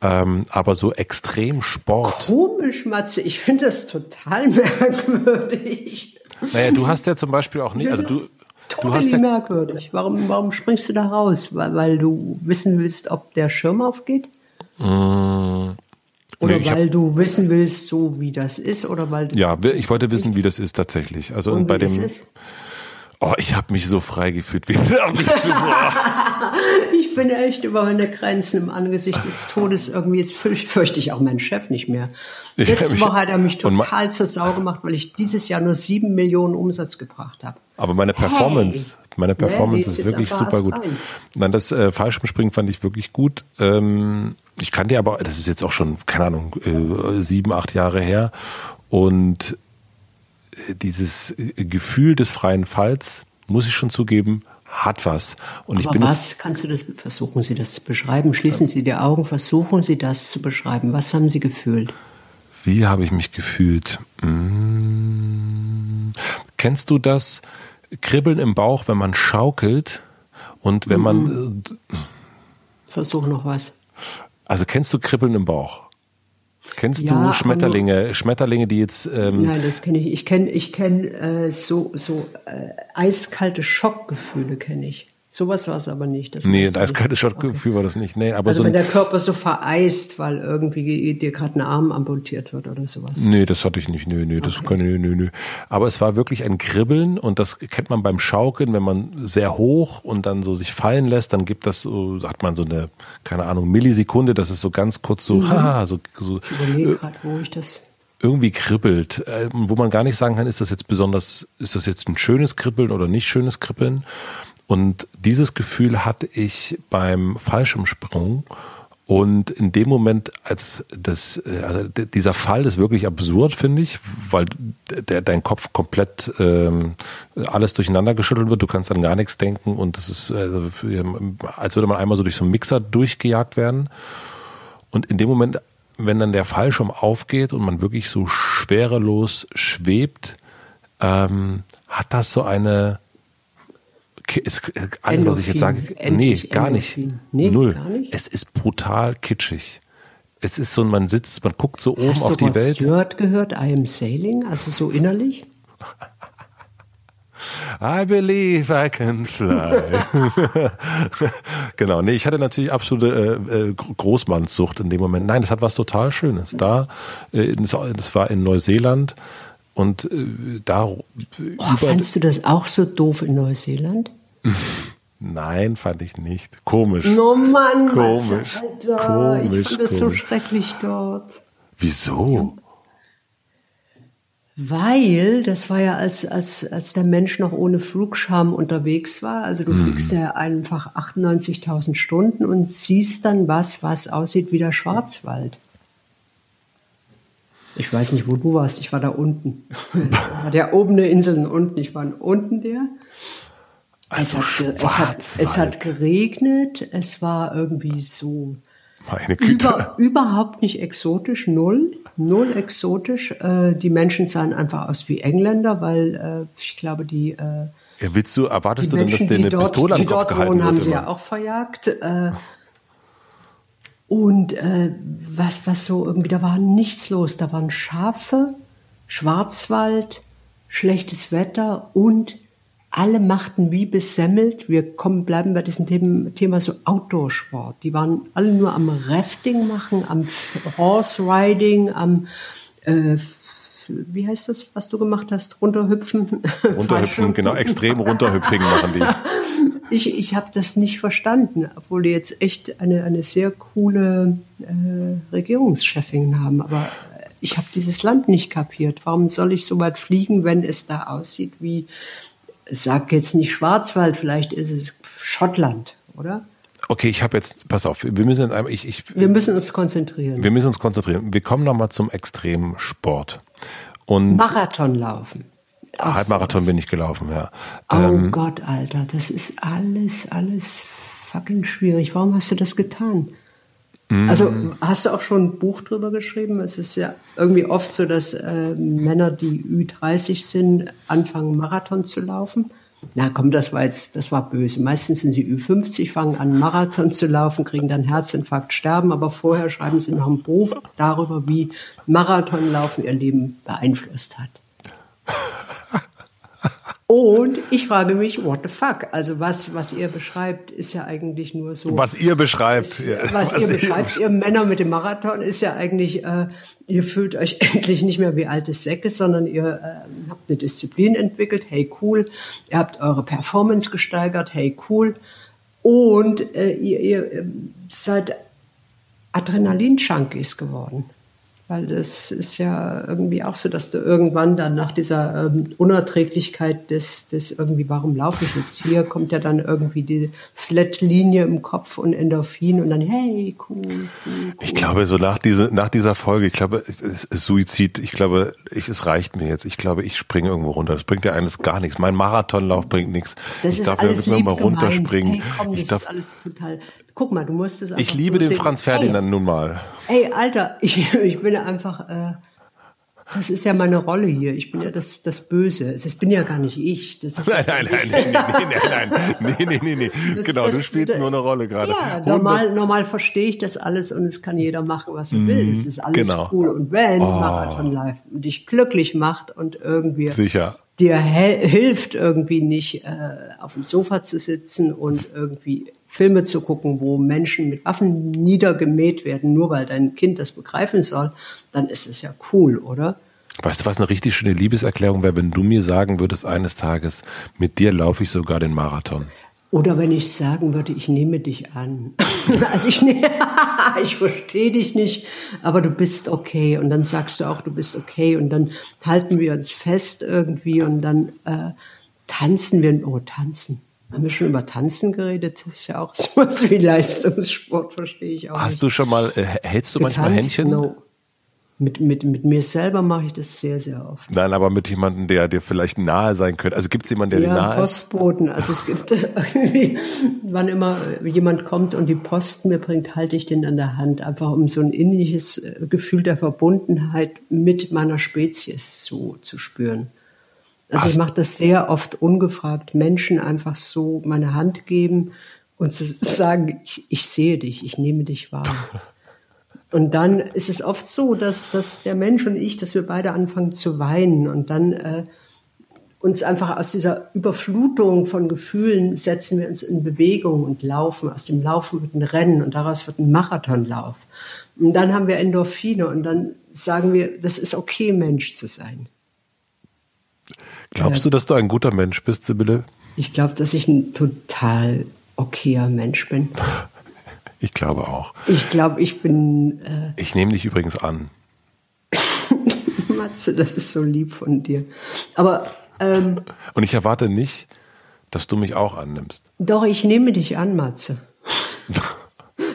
Ähm, aber so extrem Sport. Komisch, Matze, ich finde das total merkwürdig. Naja, du hast ja zum Beispiel auch nicht, also du, du hast ja merkwürdig. Warum, warum springst du da raus? Weil, weil du wissen willst, ob der Schirm aufgeht? Mmh. Oder nee, weil hab, du wissen willst, so wie das ist, oder weil Ja, ich wollte wissen, wie das ist tatsächlich. Also und bei dem. Oh, ich habe mich so frei gefühlt, wie zu Ich bin echt über meine Grenzen im Angesicht des Todes irgendwie. Jetzt fürchte ich auch meinen Chef nicht mehr. Letzte Woche hat er mich total zur Sau gemacht, weil ich dieses Jahr nur sieben Millionen Umsatz gebracht habe. Aber meine Performance, hey. meine Performance nee, ist wirklich super gut. Sein. Nein, das äh, Fallschirmspringen fand ich wirklich gut. Ähm, ich kann dir aber, das ist jetzt auch schon, keine Ahnung, äh, sieben, acht Jahre her. Und dieses Gefühl des freien Falls, muss ich schon zugeben, hat was. Und Aber ich bin was kannst du das versuchen Sie das zu beschreiben? Schließen Sie die Augen, versuchen Sie das zu beschreiben. Was haben Sie gefühlt? Wie habe ich mich gefühlt? Hm. Kennst du das Kribbeln im Bauch, wenn man schaukelt und wenn mhm. man Versuch noch was. Also kennst du Kribbeln im Bauch? Kennst ja, du Schmetterlinge? Schmetterlinge, die jetzt. Ähm Nein, das kenne ich. Ich kenne ich kenn, äh, so, so äh, eiskalte Schockgefühle, kenne ich. Sowas war es aber nicht. Das nee, das kalte Schockgefühl okay. war das nicht. Nee, aber also so wenn der Körper so vereist, weil irgendwie dir gerade ein Arm amputiert wird oder sowas. Nee, das hatte ich nicht. Nö, nö, das kann, nö, nö, nö. Aber es war wirklich ein Kribbeln und das kennt man beim Schaukeln, wenn man sehr hoch und dann so sich fallen lässt, dann gibt das so, hat man so eine, keine Ahnung, Millisekunde, das ist so ganz kurz so, mhm. haha, so, so. Ich überlege äh, gerade, wo ich das irgendwie kribbelt, äh, wo man gar nicht sagen kann, ist das jetzt besonders, ist das jetzt ein schönes Kribbeln oder nicht schönes Kribbeln. Und dieses Gefühl hatte ich beim Fallschirmsprung. Und in dem Moment, als das, äh, also dieser Fall ist wirklich absurd, finde ich, weil der, dein Kopf komplett ähm, alles durcheinander geschüttelt wird. Du kannst an gar nichts denken und es ist, also, als würde man einmal so durch so einen Mixer durchgejagt werden. Und in dem Moment, wenn dann der Fallschirm aufgeht und man wirklich so schwerelos schwebt, ähm, hat das so eine ist alles, was ich jetzt sage, nee, gar nicht. Nee, Null. Gar nicht? Es ist brutal kitschig. Es ist so, man sitzt, man guckt so oben Hast auf die Rod Welt. Stewart gehört, I am sailing, also so innerlich? I believe I can fly. genau, nee, ich hatte natürlich absolute äh, äh, Großmannssucht in dem Moment. Nein, das hat was total Schönes. Da, äh, das war in Neuseeland und äh, da. Oh, fandst du das auch so doof in Neuseeland? Nein, fand ich nicht. Komisch. No Mann, komisch. Alter, komisch. Ich fand es so schrecklich dort. Wieso? Weil, das war ja, als, als, als der Mensch noch ohne Flugscham unterwegs war. Also du mhm. fliegst ja einfach 98.000 Stunden und siehst dann was, was aussieht wie der Schwarzwald. Ich weiß nicht, wo du warst. Ich war da unten. Hat ja oben eine Insel und unten. Ich war unten der. Also es, hat, es, hat, es hat geregnet. Es war irgendwie so Meine Güte. Über, überhaupt nicht exotisch, null, null exotisch. Äh, die Menschen sahen einfach aus wie Engländer, weil äh, ich glaube, die äh, ja, willst du, erwartest du denn, dass der eine dort, Pistole am Kopf gehalten wohnen, haben sie ja auch verjagt. Äh, und äh, was, was so irgendwie, da war nichts los. Da waren Schafe, Schwarzwald, schlechtes Wetter und alle machten wie besemmelt. Wir kommen, bleiben bei diesem Thema, Thema so Outdoor-Sport. Die waren alle nur am Rafting machen, am Horse Riding, am äh, wie heißt das, was du gemacht hast? Runterhüpfen? Runterhüpfen, genau, extrem runterhüpfen machen die. Ich, ich habe das nicht verstanden, obwohl die jetzt echt eine, eine sehr coole äh, Regierungschefin haben. Aber ich habe dieses Land nicht kapiert. Warum soll ich so weit fliegen, wenn es da aussieht wie, sag jetzt nicht Schwarzwald, vielleicht ist es Schottland, oder? Okay, ich habe jetzt, pass auf, wir müssen, ich, ich, wir müssen uns konzentrieren. Wir müssen uns konzentrieren. Wir kommen nochmal zum Extremsport. Und Marathon laufen. Halbmarathon bin ich gelaufen, ja. Oh ähm, Gott, Alter, das ist alles, alles fucking schwierig. Warum hast du das getan? Also hast du auch schon ein Buch drüber geschrieben? Es ist ja irgendwie oft so, dass äh, Männer, die Ü30 sind, anfangen Marathon zu laufen. Na komm, das war jetzt, das war böse. Meistens sind sie Ü50, fangen an Marathon zu laufen, kriegen dann Herzinfarkt, sterben, aber vorher schreiben sie noch ein Buch darüber, wie Marathonlaufen ihr Leben beeinflusst hat. Und ich frage mich, what the fuck? Also was, was ihr beschreibt, ist ja eigentlich nur so. Was ihr beschreibt. Ist, ja, was, was, ihr beschreibt, ihr Männer mit dem Marathon, ist ja eigentlich, äh, ihr fühlt euch endlich nicht mehr wie alte Säcke, sondern ihr äh, habt eine Disziplin entwickelt, hey cool. Ihr habt eure Performance gesteigert, hey cool. Und äh, ihr, ihr seid Adrenalin-Junkies geworden. Weil das ist ja irgendwie auch so, dass du irgendwann dann nach dieser ähm, Unerträglichkeit des, des irgendwie, warum laufe ich jetzt hier, kommt ja dann irgendwie die Flat-Linie im Kopf und Endorphin und dann, hey, cool, cool, cool. Ich glaube, so nach, diese, nach dieser Folge, ich glaube, Suizid, ich glaube, ich, es reicht mir jetzt. Ich glaube, ich springe irgendwo runter. Das bringt ja eines gar nichts. Mein Marathonlauf bringt nichts. Das ich ist darf alles ja irgendwann runterspringen. Hey, komm, ich darf, alles total Guck mal, du musst es Ich liebe den sehen. Franz Ferdinand hey, nun mal. Ey, Alter, ich, ich bin einfach. Äh, Das ist ja meine Rolle hier. Ich bin ja das, das Böse. Das bin ja gar nicht ich. Das nein, nein, nein, nein, nein, nein, nein, nein, nee, nee. Das, genau, das, du spielst das, nur eine Rolle gerade. Ja, normal, normal verstehe ich das alles und es kann jeder machen, was er will. Mhm, es ist alles genau. cool. Und wenn oh. Marathon Live dich glücklich macht und irgendwie Sicher. dir hilft, irgendwie nicht äh, auf dem Sofa zu sitzen und irgendwie Filme zu gucken, wo Menschen mit Waffen niedergemäht werden, nur weil dein Kind das begreifen soll, dann ist es ja cool, oder? Weißt du, was eine richtig schöne Liebeserklärung wäre, wenn du mir sagen würdest eines Tages, mit dir laufe ich sogar den Marathon? Oder wenn ich sagen würde, ich nehme dich an. also ich, ne ich verstehe dich nicht, aber du bist okay. Und dann sagst du auch, du bist okay. Und dann halten wir uns fest irgendwie und dann äh, tanzen wir. Oh, tanzen. Haben wir schon über Tanzen geredet? Das ist ja auch sowas wie Leistungssport, verstehe ich auch. Hast nicht. du schon mal, äh, hältst du Getanzt? manchmal Händchen? No. Mit, mit, mit mir selber mache ich das sehr, sehr oft. Nein, aber mit jemandem, der dir vielleicht nahe sein könnte. Also gibt es jemanden, der ja, dir nahe Postboten. ist? Also es gibt irgendwie, wann immer jemand kommt und die Post mir bringt, halte ich den an der Hand, einfach um so ein innerliches äh, Gefühl der Verbundenheit mit meiner Spezies zu, zu spüren. Also ich mache das sehr oft ungefragt, Menschen einfach so meine Hand geben und zu sagen, ich, ich sehe dich, ich nehme dich wahr. Und dann ist es oft so, dass, dass der Mensch und ich, dass wir beide anfangen zu weinen und dann äh, uns einfach aus dieser Überflutung von Gefühlen setzen wir uns in Bewegung und laufen. Aus dem Laufen wird ein Rennen und daraus wird ein Marathonlauf. Und dann haben wir Endorphine und dann sagen wir, das ist okay, Mensch zu sein. Glaubst du, dass du ein guter Mensch bist, Sibylle? Ich glaube, dass ich ein total okayer Mensch bin. Ich glaube auch. Ich glaube, ich bin. Äh ich nehme dich übrigens an. Matze, das ist so lieb von dir. Aber. Ähm, Und ich erwarte nicht, dass du mich auch annimmst. Doch, ich nehme dich an, Matze.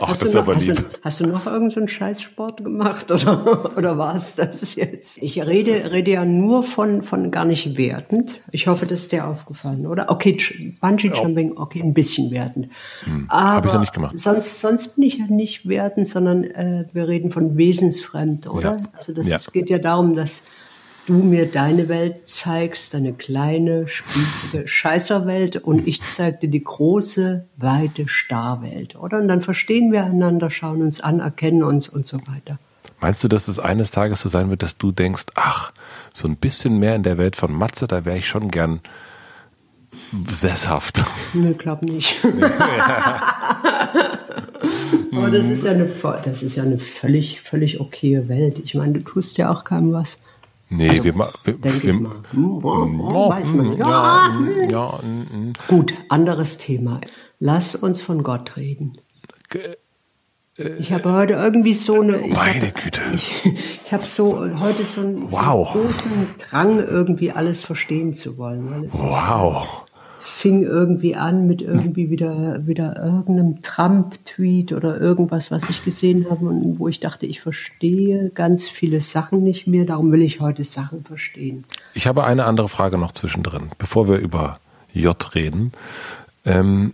Ach, hast das ist noch, aber lieb. Hast du, hast du noch irgendeinen so Scheißsport gemacht oder, oder war es das jetzt? Ich rede, rede ja nur von, von gar nicht wertend. Ich hoffe, das ist dir aufgefallen, oder? Okay, Bungee Jumping, okay, ein bisschen wertend. Hm, Habe ich ja nicht gemacht. Sonst, sonst bin ich ja nicht wertend, sondern äh, wir reden von wesensfremd, oder? Ja. Also das ja. Geht ja darum, dass du mir deine Welt zeigst, deine kleine, spießige Scheißerwelt und ich zeig dir die große, weite Starwelt, oder? Und dann verstehen wir einander, schauen uns an, erkennen uns und so weiter. Meinst du, dass es eines Tages so sein wird, dass du denkst, ach, so ein bisschen mehr in der Welt von Matze, da wäre ich schon gern sesshaft? Nö, glaub nicht. Aber das ist ja eine, das ist ja eine völlig, völlig okaye Welt. Ich meine, du tust ja auch keinem was. Nee, also, wir, wir, wir mal. Hm, weiß man. Ja, hm. ja, Gut, anderes Thema. Lass uns von Gott reden. Ich habe heute irgendwie so eine. Meine hab, Güte. Ich, ich habe so heute so einen, wow. so einen großen Drang, irgendwie alles verstehen zu wollen. wow. Ist, fing irgendwie an mit irgendwie wieder, wieder irgendeinem Trump-Tweet oder irgendwas, was ich gesehen habe und wo ich dachte, ich verstehe ganz viele Sachen nicht mehr. Darum will ich heute Sachen verstehen. Ich habe eine andere Frage noch zwischendrin, bevor wir über J reden. Ähm,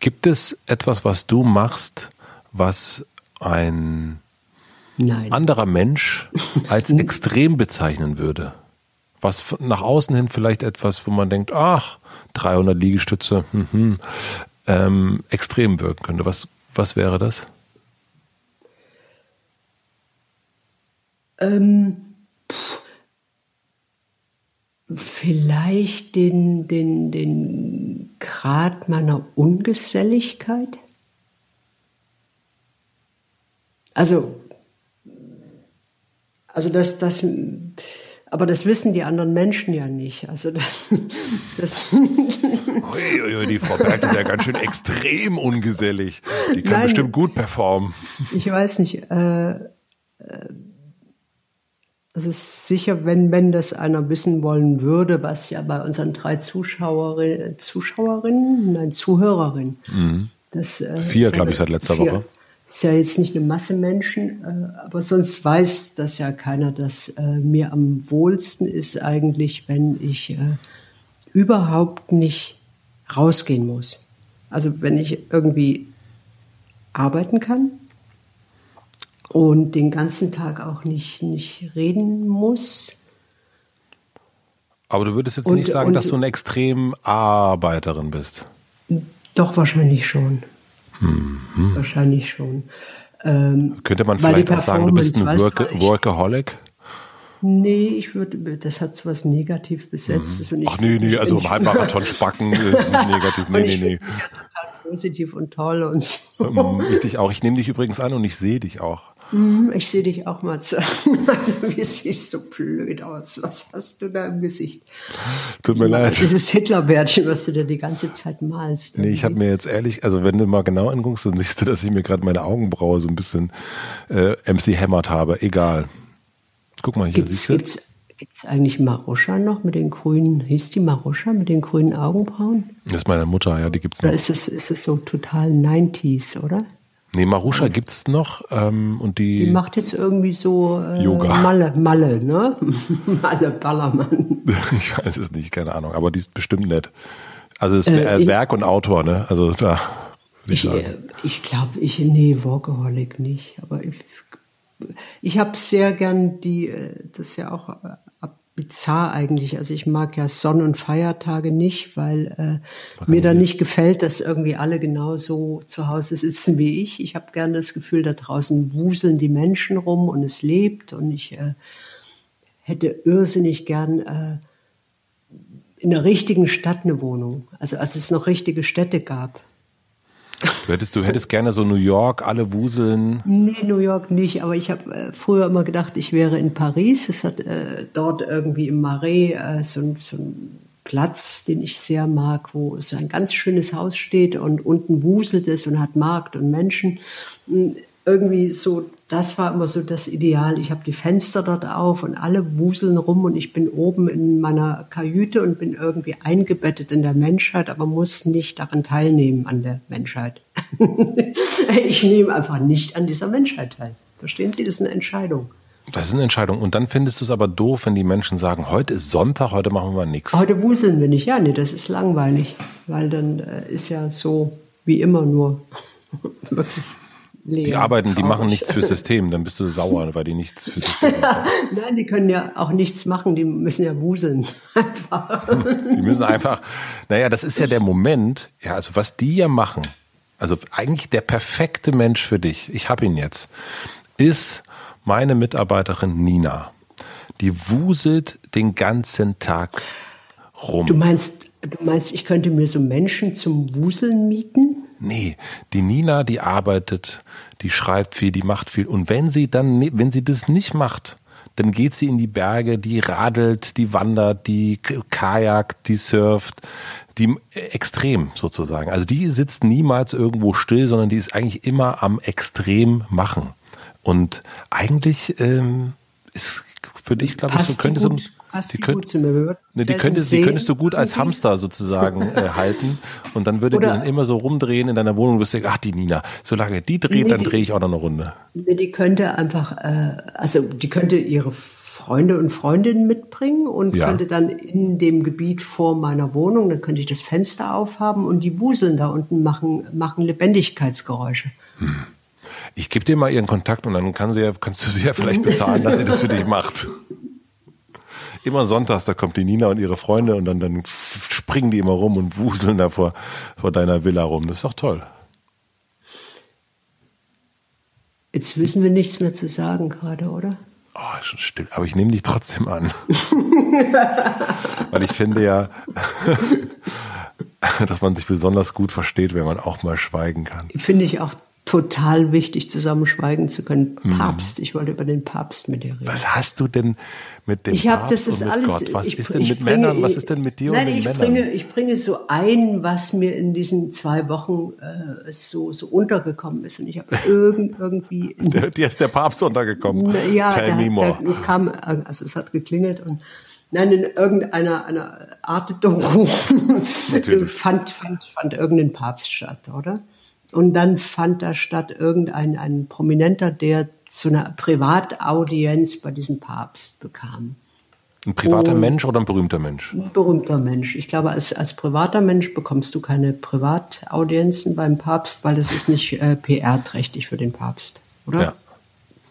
gibt es etwas, was du machst, was ein Nein. anderer Mensch als extrem bezeichnen würde? Was nach außen hin vielleicht etwas, wo man denkt, ach, 300 Liegestütze, hm, hm, ähm, extrem wirken könnte. Was, was wäre das? Ähm, vielleicht den, den, den Grad meiner Ungeselligkeit. Also, also dass das aber das wissen die anderen Menschen ja nicht. Also das. das Uiuiui, die Frau Berg ist ja ganz schön extrem ungesellig. Die kann Nein, bestimmt gut performen. Ich weiß nicht. Äh, äh, es ist sicher, wenn, wenn das einer wissen wollen würde, was ja bei unseren drei Zuschauerinnen, Zuschauerinnen, nein, Zuhörerinnen. Mhm. Das, äh, vier, glaube ich, seit letzter vier. Woche ist ja jetzt nicht eine Masse Menschen, äh, aber sonst weiß das ja keiner, dass äh, mir am wohlsten ist eigentlich, wenn ich äh, überhaupt nicht rausgehen muss. Also wenn ich irgendwie arbeiten kann und den ganzen Tag auch nicht, nicht reden muss Aber du würdest jetzt und, nicht sagen, und, dass du eine extrem Arbeiterin bist. Doch, wahrscheinlich schon. Mhm. Wahrscheinlich schon. Ähm, Könnte man vielleicht auch sagen, du bist ein Work Workaholic? Nee, ich würde, das hat so was negativ besetztes. Mhm. Ach nee, nee, also im Halbmarathon Spacken, äh, negativ, nee, nee, nee. Total positiv und toll und so. Ähm, ich dich auch. Ich nehme dich übrigens an und ich sehe dich auch. Mhm, ich sehe dich auch mal. Wie siehst so blöd aus? Was hast du da im Gesicht? Tut mir leid. Dieses Hitlerbärtchen, was du da die ganze Zeit malst. Nee, ich habe mir jetzt ehrlich, also wenn du mal genau anguckst, dann siehst du, dass ich mir gerade meine Augenbraue so ein bisschen äh, MC hämmert habe. Egal. Guck mal hier, gibt's, siehst du? Gibt's, gibt's eigentlich Maruscha noch mit den grünen, hieß die Maruscha mit den grünen Augenbrauen? Das ist meine Mutter, ja, die gibt's noch. Oder ist es, ist es so total 90s, oder? Nee, Maruscha also, gibt's noch ähm, und die. Die macht jetzt irgendwie so äh, Yoga. Malle, Malle, ne? Malle Ballermann. ich weiß es nicht, keine Ahnung, aber die ist bestimmt nett. Also ist äh, Werk und Autor, ne? Also da. Ich, ich, äh, ich glaube, ich nee, Workaholic nicht, aber ich ich habe sehr gern die, äh, das ist ja auch äh, bizarr eigentlich. Also ich mag ja Sonn- und Feiertage nicht, weil äh, mir da nicht gefällt, dass irgendwie alle genauso zu Hause sitzen wie ich. Ich habe gern das Gefühl, da draußen wuseln die Menschen rum und es lebt und ich äh, hätte irrsinnig gern äh, in der richtigen Stadt eine Wohnung. Also als es noch richtige Städte gab. Du hättest, du hättest gerne so New York, alle wuseln. Nee, New York nicht, aber ich habe äh, früher immer gedacht, ich wäre in Paris. Es hat äh, dort irgendwie im Marais äh, so, so ein Platz, den ich sehr mag, wo so ein ganz schönes Haus steht und unten wuselt es und hat Markt und Menschen. Irgendwie so das war immer so das Ideal. Ich habe die Fenster dort auf und alle wuseln rum und ich bin oben in meiner Kajüte und bin irgendwie eingebettet in der Menschheit, aber muss nicht daran teilnehmen an der Menschheit. ich nehme einfach nicht an dieser Menschheit teil. Verstehen Sie, das ist eine Entscheidung. Das ist eine Entscheidung. Und dann findest du es aber doof, wenn die Menschen sagen, heute ist Sonntag, heute machen wir nichts. Heute wuseln wir nicht. Ja, nee, das ist langweilig, weil dann äh, ist ja so wie immer nur. Wirklich. Leer, die arbeiten, die machen nichts fürs System, dann bist du sauer, weil die nichts fürs System machen. Nein, die können ja auch nichts machen, die müssen ja wuseln. die müssen einfach, naja, das ist ja der Moment, ja, also was die ja machen, also eigentlich der perfekte Mensch für dich, ich habe ihn jetzt, ist meine Mitarbeiterin Nina. Die wuselt den ganzen Tag rum. Du meinst, du meinst, ich könnte mir so Menschen zum Wuseln mieten? Nee, die Nina, die arbeitet, die schreibt viel, die macht viel. Und wenn sie dann, wenn sie das nicht macht, dann geht sie in die Berge, die radelt, die wandert, die kajakt, die surft, die äh, extrem sozusagen. Also die sitzt niemals irgendwo still, sondern die ist eigentlich immer am extrem machen. Und eigentlich ähm, ist für dich, glaube ich, so könnte so Passt die, die könnt, gut zu mir. Ne, die, könntest, die könntest du gut als Hamster sozusagen äh, halten und dann würde Oder, die dann immer so rumdrehen in deiner Wohnung und du ach die Nina, solange die dreht, nee, dann drehe ich auch noch eine Runde. Nee, die könnte einfach, äh, also die könnte ihre Freunde und Freundinnen mitbringen und ja. könnte dann in dem Gebiet vor meiner Wohnung, dann könnte ich das Fenster aufhaben und die wuseln da unten machen, machen Lebendigkeitsgeräusche. Hm. Ich gebe dir mal ihren Kontakt und dann kann sie ja, kannst du sie ja vielleicht bezahlen, dass sie das für dich macht immer sonntags, da kommt die Nina und ihre Freunde und dann, dann springen die immer rum und wuseln da vor, vor deiner Villa rum. Das ist doch toll. Jetzt wissen wir nichts mehr zu sagen gerade, oder? Oh, schon still. Aber ich nehme dich trotzdem an. Weil ich finde ja, dass man sich besonders gut versteht, wenn man auch mal schweigen kann. Finde ich auch total wichtig, zusammen schweigen zu können. Mhm. Papst, ich wollte über den Papst mit dir reden. Was hast du denn mit dem ich hab, Papst das ist alles, Gott? Was ich, ist denn mit bringe, Männern? Was ist denn mit dir nein, und den ich Männern? Bringe, ich bringe so ein, was mir in diesen zwei Wochen äh, so, so untergekommen ist. Und ich habe irgend, irgendwie... Dir ist der Papst untergekommen. Ja, Tell der, der kam, also es hat geklingelt und Nein, in irgendeiner einer Art Doku fand, fand, fand irgendein Papst statt, oder? Und dann fand da statt irgendein ein Prominenter, der zu einer Privataudienz bei diesem Papst bekam. Ein privater und Mensch oder ein berühmter Mensch? Ein berühmter Mensch. Ich glaube, als, als privater Mensch bekommst du keine Privataudienzen beim Papst, weil das ist nicht äh, PR-trächtig für den Papst, oder? Ja.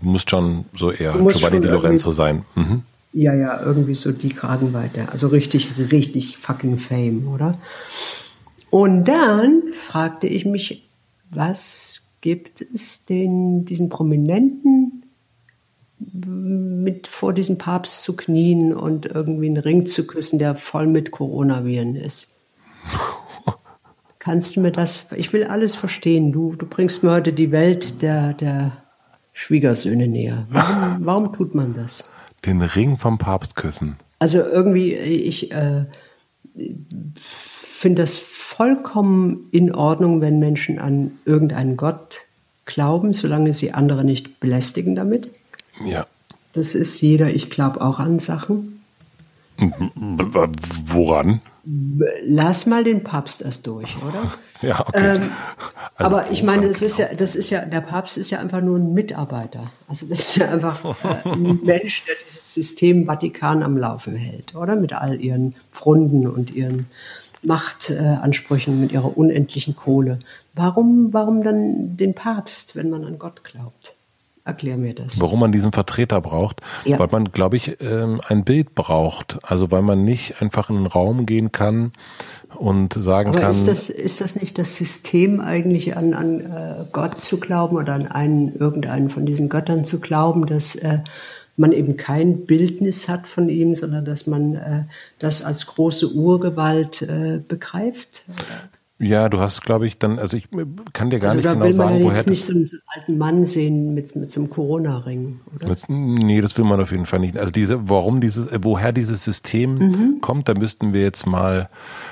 Du musst schon so eher Giovanni Di Lorenzo sein. Mhm. Ja, ja, irgendwie so die Kragenweite. Also richtig, richtig fucking Fame, oder? Und dann fragte ich mich, was gibt es denn diesen Prominenten mit vor diesem Papst zu knien und irgendwie einen Ring zu küssen, der voll mit Coronaviren ist? Kannst du mir das, ich will alles verstehen. Du, du bringst mir heute die Welt der, der Schwiegersöhne näher. Warum, warum tut man das? Den Ring vom Papst küssen. Also irgendwie, ich äh, finde das vollkommen in Ordnung, wenn Menschen an irgendeinen Gott glauben, solange sie andere nicht belästigen damit. Ja. Das ist jeder, ich glaube auch an Sachen. Woran? Lass mal den Papst erst durch, oder? Ja, okay. Ähm, also aber ich meine, das ist ja, das ist ja, der Papst ist ja einfach nur ein Mitarbeiter. Also das ist ja einfach äh, ein Mensch, der dieses System Vatikan am Laufen hält, oder? Mit all ihren Pfrunden und ihren Machtansprüchen, mit ihrer unendlichen Kohle. Warum, warum dann den Papst, wenn man an Gott glaubt? Erklär mir das. Warum man diesen Vertreter braucht? Ja. Weil man, glaube ich, ähm, ein Bild braucht. Also weil man nicht einfach in einen Raum gehen kann und sagen Aber kann. Ist das, ist das nicht das System eigentlich an, an äh, Gott zu glauben oder an einen, irgendeinen von diesen Göttern zu glauben, dass äh, man eben kein Bildnis hat von ihm, sondern dass man äh, das als große Urgewalt äh, begreift? Ja, du hast, glaube ich, dann, also ich kann dir gar also nicht genau sagen, ja woher. Jetzt nicht so einen alten Mann sehen mit, mit so einem Corona-Ring, oder? Mit, nee, das will man auf jeden Fall nicht. Also diese, warum dieses, woher dieses System mhm. kommt, da müssten wir jetzt mal,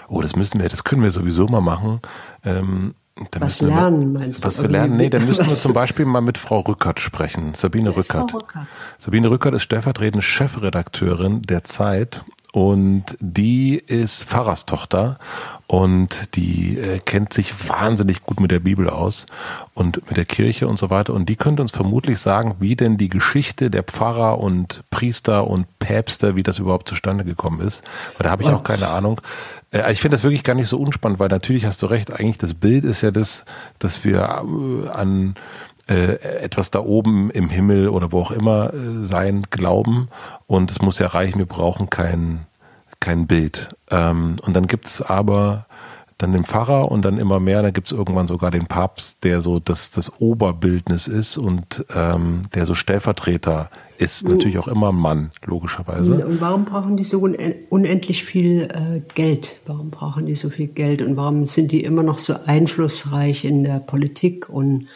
oh, das müssen wir, das können wir sowieso mal machen. Ähm, was lernen, wir, meinst du? Was wir lernen? Nee, dann müssen wir zum Beispiel mal mit Frau Rückert sprechen. Sabine Rückert. Rückert. Sabine Rückert ist stellvertretende Chefredakteurin der Zeit und die ist Pfarrerstochter und die äh, kennt sich wahnsinnig gut mit der Bibel aus und mit der Kirche und so weiter. Und die könnte uns vermutlich sagen, wie denn die Geschichte der Pfarrer und Priester und Päpste, wie das überhaupt zustande gekommen ist. Weil da habe ich auch keine Ahnung. Äh, ich finde das wirklich gar nicht so unspannend, weil natürlich hast du recht, eigentlich das Bild ist ja das, dass wir äh, an äh, etwas da oben im Himmel oder wo auch immer äh, sein glauben. Und es muss ja reichen, wir brauchen kein, kein Bild. Ähm, und dann gibt es aber dann den Pfarrer und dann immer mehr, dann gibt es irgendwann sogar den Papst, der so das, das Oberbildnis ist und ähm, der so Stellvertreter ist. Natürlich auch immer ein Mann, logischerweise. Und warum brauchen die so unendlich viel äh, Geld? Warum brauchen die so viel Geld und warum sind die immer noch so einflussreich in der Politik und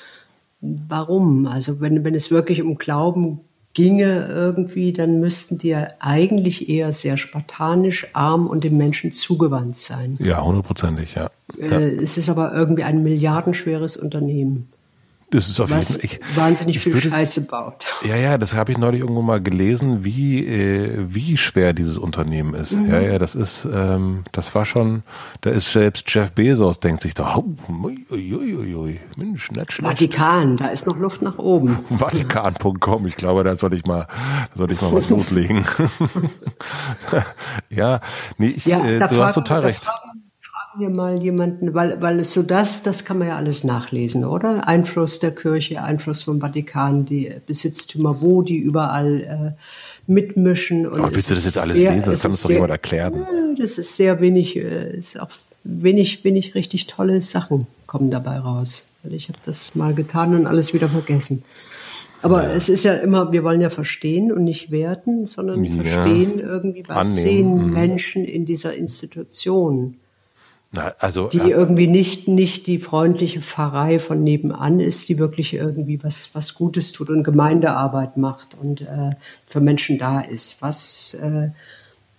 warum? Also wenn, wenn es wirklich um Glauben ginge irgendwie, dann müssten die ja eigentlich eher sehr spartanisch, arm und dem Menschen zugewandt sein. Ja, hundertprozentig, ja. ja. Äh, es ist aber irgendwie ein milliardenschweres Unternehmen. Das ist auf jeden Fall. Ich, wahnsinnig ich viel würde, Scheiße baut. Ja, ja, das habe ich neulich irgendwo mal gelesen, wie, äh, wie schwer dieses Unternehmen ist. Mhm. Ja, ja, das ist, ähm, das war schon, da ist selbst Jeff Bezos, denkt sich da, oh, ui, ui, ui, Mensch, nicht schlecht. Vatikan, da ist noch Luft nach oben. Vatikan.com, ich glaube, da soll ich mal, da soll ich mal was loslegen. ja, nee, ich, ja, äh, du hast total recht. Fragen, wir mal jemanden, weil, weil es so das, das kann man ja alles nachlesen, oder? Einfluss der Kirche, Einfluss vom Vatikan, die Besitztümer, wo die überall äh, mitmischen. Und Aber willst du das jetzt alles sehr, lesen? Das kann uns doch jemand erklären. das ist sehr wenig, äh, ist auch wenig, wenig richtig tolle Sachen kommen dabei raus. Ich habe das mal getan und alles wieder vergessen. Aber ja. es ist ja immer, wir wollen ja verstehen und nicht werten, sondern ja. verstehen irgendwie, was Annehmen. sehen mhm. Menschen in dieser Institution. Na, also die irgendwie nicht, nicht die freundliche Pfarrei von nebenan ist, die wirklich irgendwie was, was Gutes tut und Gemeindearbeit macht und äh, für Menschen da ist. Was, äh,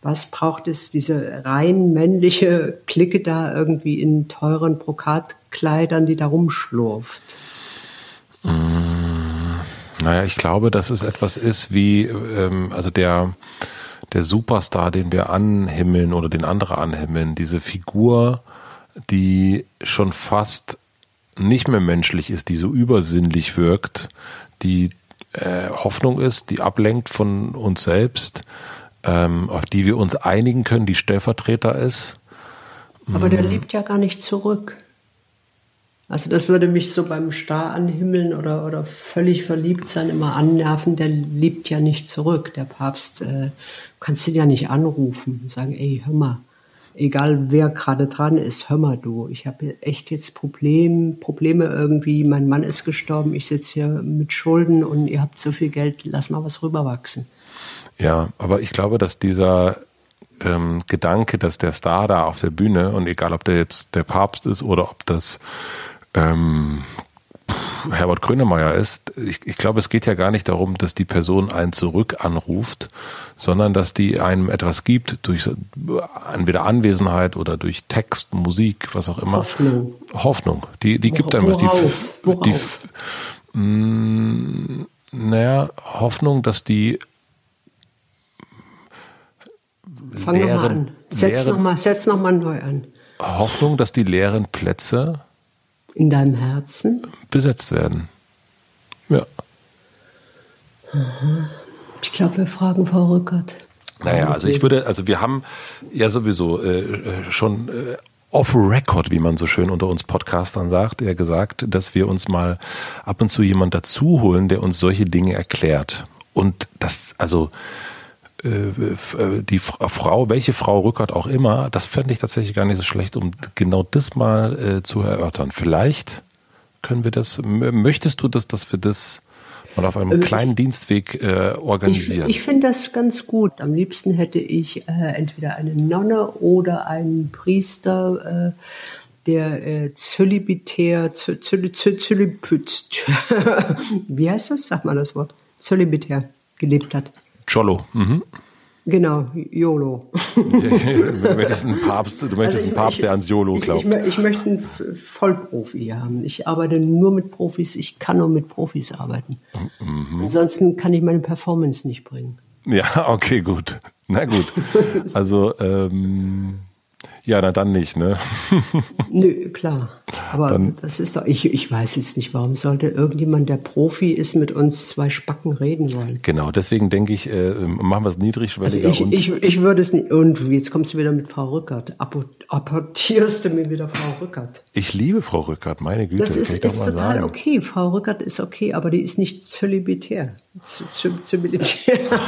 was braucht es, diese rein männliche Clique da irgendwie in teuren Brokatkleidern, die da rumschlurft? Mmh, naja, ich glaube, dass es etwas ist wie, ähm, also der, der Superstar, den wir anhimmeln oder den andere anhimmeln, diese Figur, die schon fast nicht mehr menschlich ist, die so übersinnlich wirkt, die äh, Hoffnung ist, die ablenkt von uns selbst, ähm, auf die wir uns einigen können, die Stellvertreter ist. Aber der mhm. lebt ja gar nicht zurück. Also das würde mich so beim Star anhimmeln oder, oder völlig verliebt sein immer annerven. Der liebt ja nicht zurück. Der Papst, äh, kannst ihn ja nicht anrufen und sagen, ey, hör mal, egal wer gerade dran ist, hör mal du, ich habe echt jetzt Problem, Probleme irgendwie, mein Mann ist gestorben, ich sitze hier mit Schulden und ihr habt so viel Geld, lass mal was rüberwachsen. Ja, aber ich glaube, dass dieser ähm, Gedanke, dass der Star da auf der Bühne und egal ob der jetzt der Papst ist oder ob das ähm, Herbert Grönemeyer ist, ich, ich glaube, es geht ja gar nicht darum, dass die Person einen zurück anruft, sondern dass die einem etwas gibt durch entweder Anwesenheit oder durch Text, Musik, was auch immer. Hoffnung. Hoffnung. Die, die gibt einem was. Die, Worauf? die, mh, mm, naja, Hoffnung, dass die Fang nochmal an. Setz nochmal noch mal neu an. Hoffnung, dass die leeren Plätze in deinem Herzen besetzt werden. Ja. Ich glaube, wir fragen Frau Rückert. Naja, also ich würde, also wir haben ja sowieso äh, schon äh, off record, wie man so schön unter uns Podcastern sagt, ja gesagt, dass wir uns mal ab und zu jemand dazu holen, der uns solche Dinge erklärt. Und das, also äh, äh, die Frau, welche Frau Rückert auch immer, das fände ich tatsächlich gar nicht so schlecht, um genau das mal äh, zu erörtern. Vielleicht können wir das, möchtest du das, dass wir das mal auf einem äh, kleinen Dienstweg äh, organisieren? Ich, ich finde das ganz gut. Am liebsten hätte ich äh, entweder eine Nonne oder einen Priester, äh, der äh, zölibitär, zölibitär, wie heißt das? Sag mal das Wort. Zölibitär gelebt hat. Cholo. Mhm. Genau, YOLO. du möchtest einen Papst, du möchtest also einen Papst, der ans YOLO glaubt. Ich, ich, ich, möchte einen Vollprofi haben. Ich arbeite nur mit Profis, ich kann nur mit Profis arbeiten. Mhm. Ansonsten kann ich meine Performance nicht bringen. Ja, okay, gut. Na gut. Also, ähm, ja, na dann nicht, ne? Nö, klar. Aber dann, das ist doch, ich, ich weiß jetzt nicht, warum sollte irgendjemand, der Profi ist, mit uns zwei Spacken reden wollen. Genau, deswegen denke ich, äh, machen wir es niedrigschwelliger. Also ich, ich, ich würde es nicht, und jetzt kommst du wieder mit Frau Rückert. Apportierst du mir wieder Frau Rückert? Ich liebe Frau Rückert, meine Güte. Das ist, ist total sagen. okay. Frau Rückert ist okay, aber die ist nicht zölibitär. Zölibitär.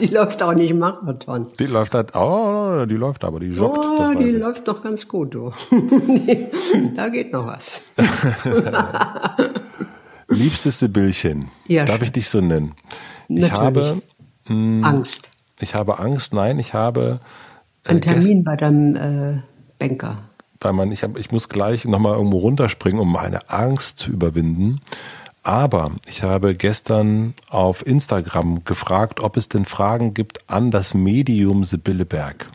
die läuft auch nicht Marathon. Die läuft halt, oh, die läuft aber, die joggt. Oh, die ich. läuft doch ganz gut, du. da geht noch was. Liebstes Sibyllchen, ja, darf ich dich so nennen? Natürlich. Ich habe mh, hm, Angst. Ich habe Angst, nein, ich habe äh, einen Termin bei deinem äh, Banker. Weil man, ich, hab, ich muss gleich nochmal irgendwo runterspringen, um meine Angst zu überwinden. Aber ich habe gestern auf Instagram gefragt, ob es denn Fragen gibt an das Medium Sibylle Berg.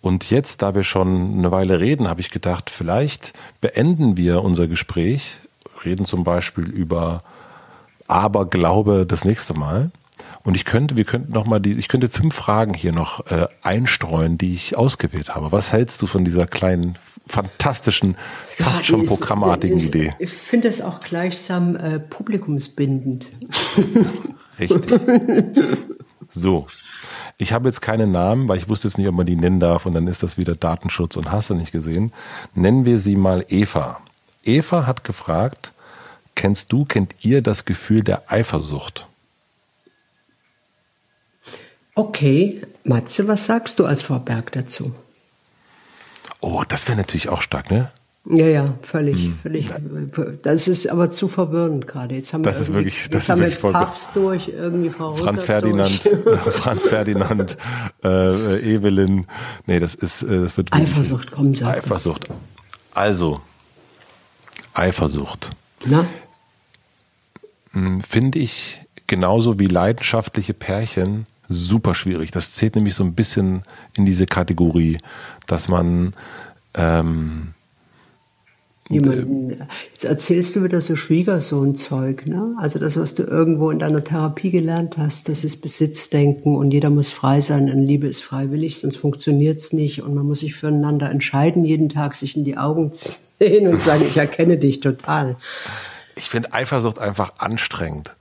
Und jetzt, da wir schon eine Weile reden, habe ich gedacht, vielleicht beenden wir unser Gespräch, reden zum Beispiel über Aberglaube das nächste Mal. Und ich könnte, wir könnten noch mal die, ich könnte fünf Fragen hier noch äh, einstreuen, die ich ausgewählt habe. Was hältst du von dieser kleinen, fantastischen, fast ja, schon ist, programmartigen ist, Idee? Ich finde es auch gleichsam äh, publikumsbindend. Richtig. So. Ich habe jetzt keinen Namen, weil ich wusste jetzt nicht, ob man die nennen darf und dann ist das wieder Datenschutz und hast du nicht gesehen. Nennen wir sie mal Eva. Eva hat gefragt, kennst du, kennt ihr das Gefühl der Eifersucht? Okay, Matze, was sagst du als Frau Berg dazu? Oh, das wäre natürlich auch stark, ne? Ja, ja, völlig, hm. völlig. Das ist aber zu verwirrend gerade. Jetzt haben das wir ist wirklich, das ist wirklich wir Papst durch, irgendwie Frau Franz Ferdinand, Franz Ferdinand, äh, Evelyn. Nee, das ist, äh, das wird Eifersucht, komm, sag Eifersucht. Also, Eifersucht. Na? Hm, finde ich genauso wie leidenschaftliche Pärchen super schwierig. Das zählt nämlich so ein bisschen in diese Kategorie, dass man ähm, Jemanden, jetzt erzählst du wieder so Schwiegersohn-Zeug, ne? Also das, was du irgendwo in deiner Therapie gelernt hast, das ist Besitzdenken und jeder muss frei sein und Liebe ist freiwillig, sonst funktioniert's nicht und man muss sich füreinander entscheiden, jeden Tag sich in die Augen sehen und sagen, ich erkenne dich total. Ich finde Eifersucht einfach anstrengend.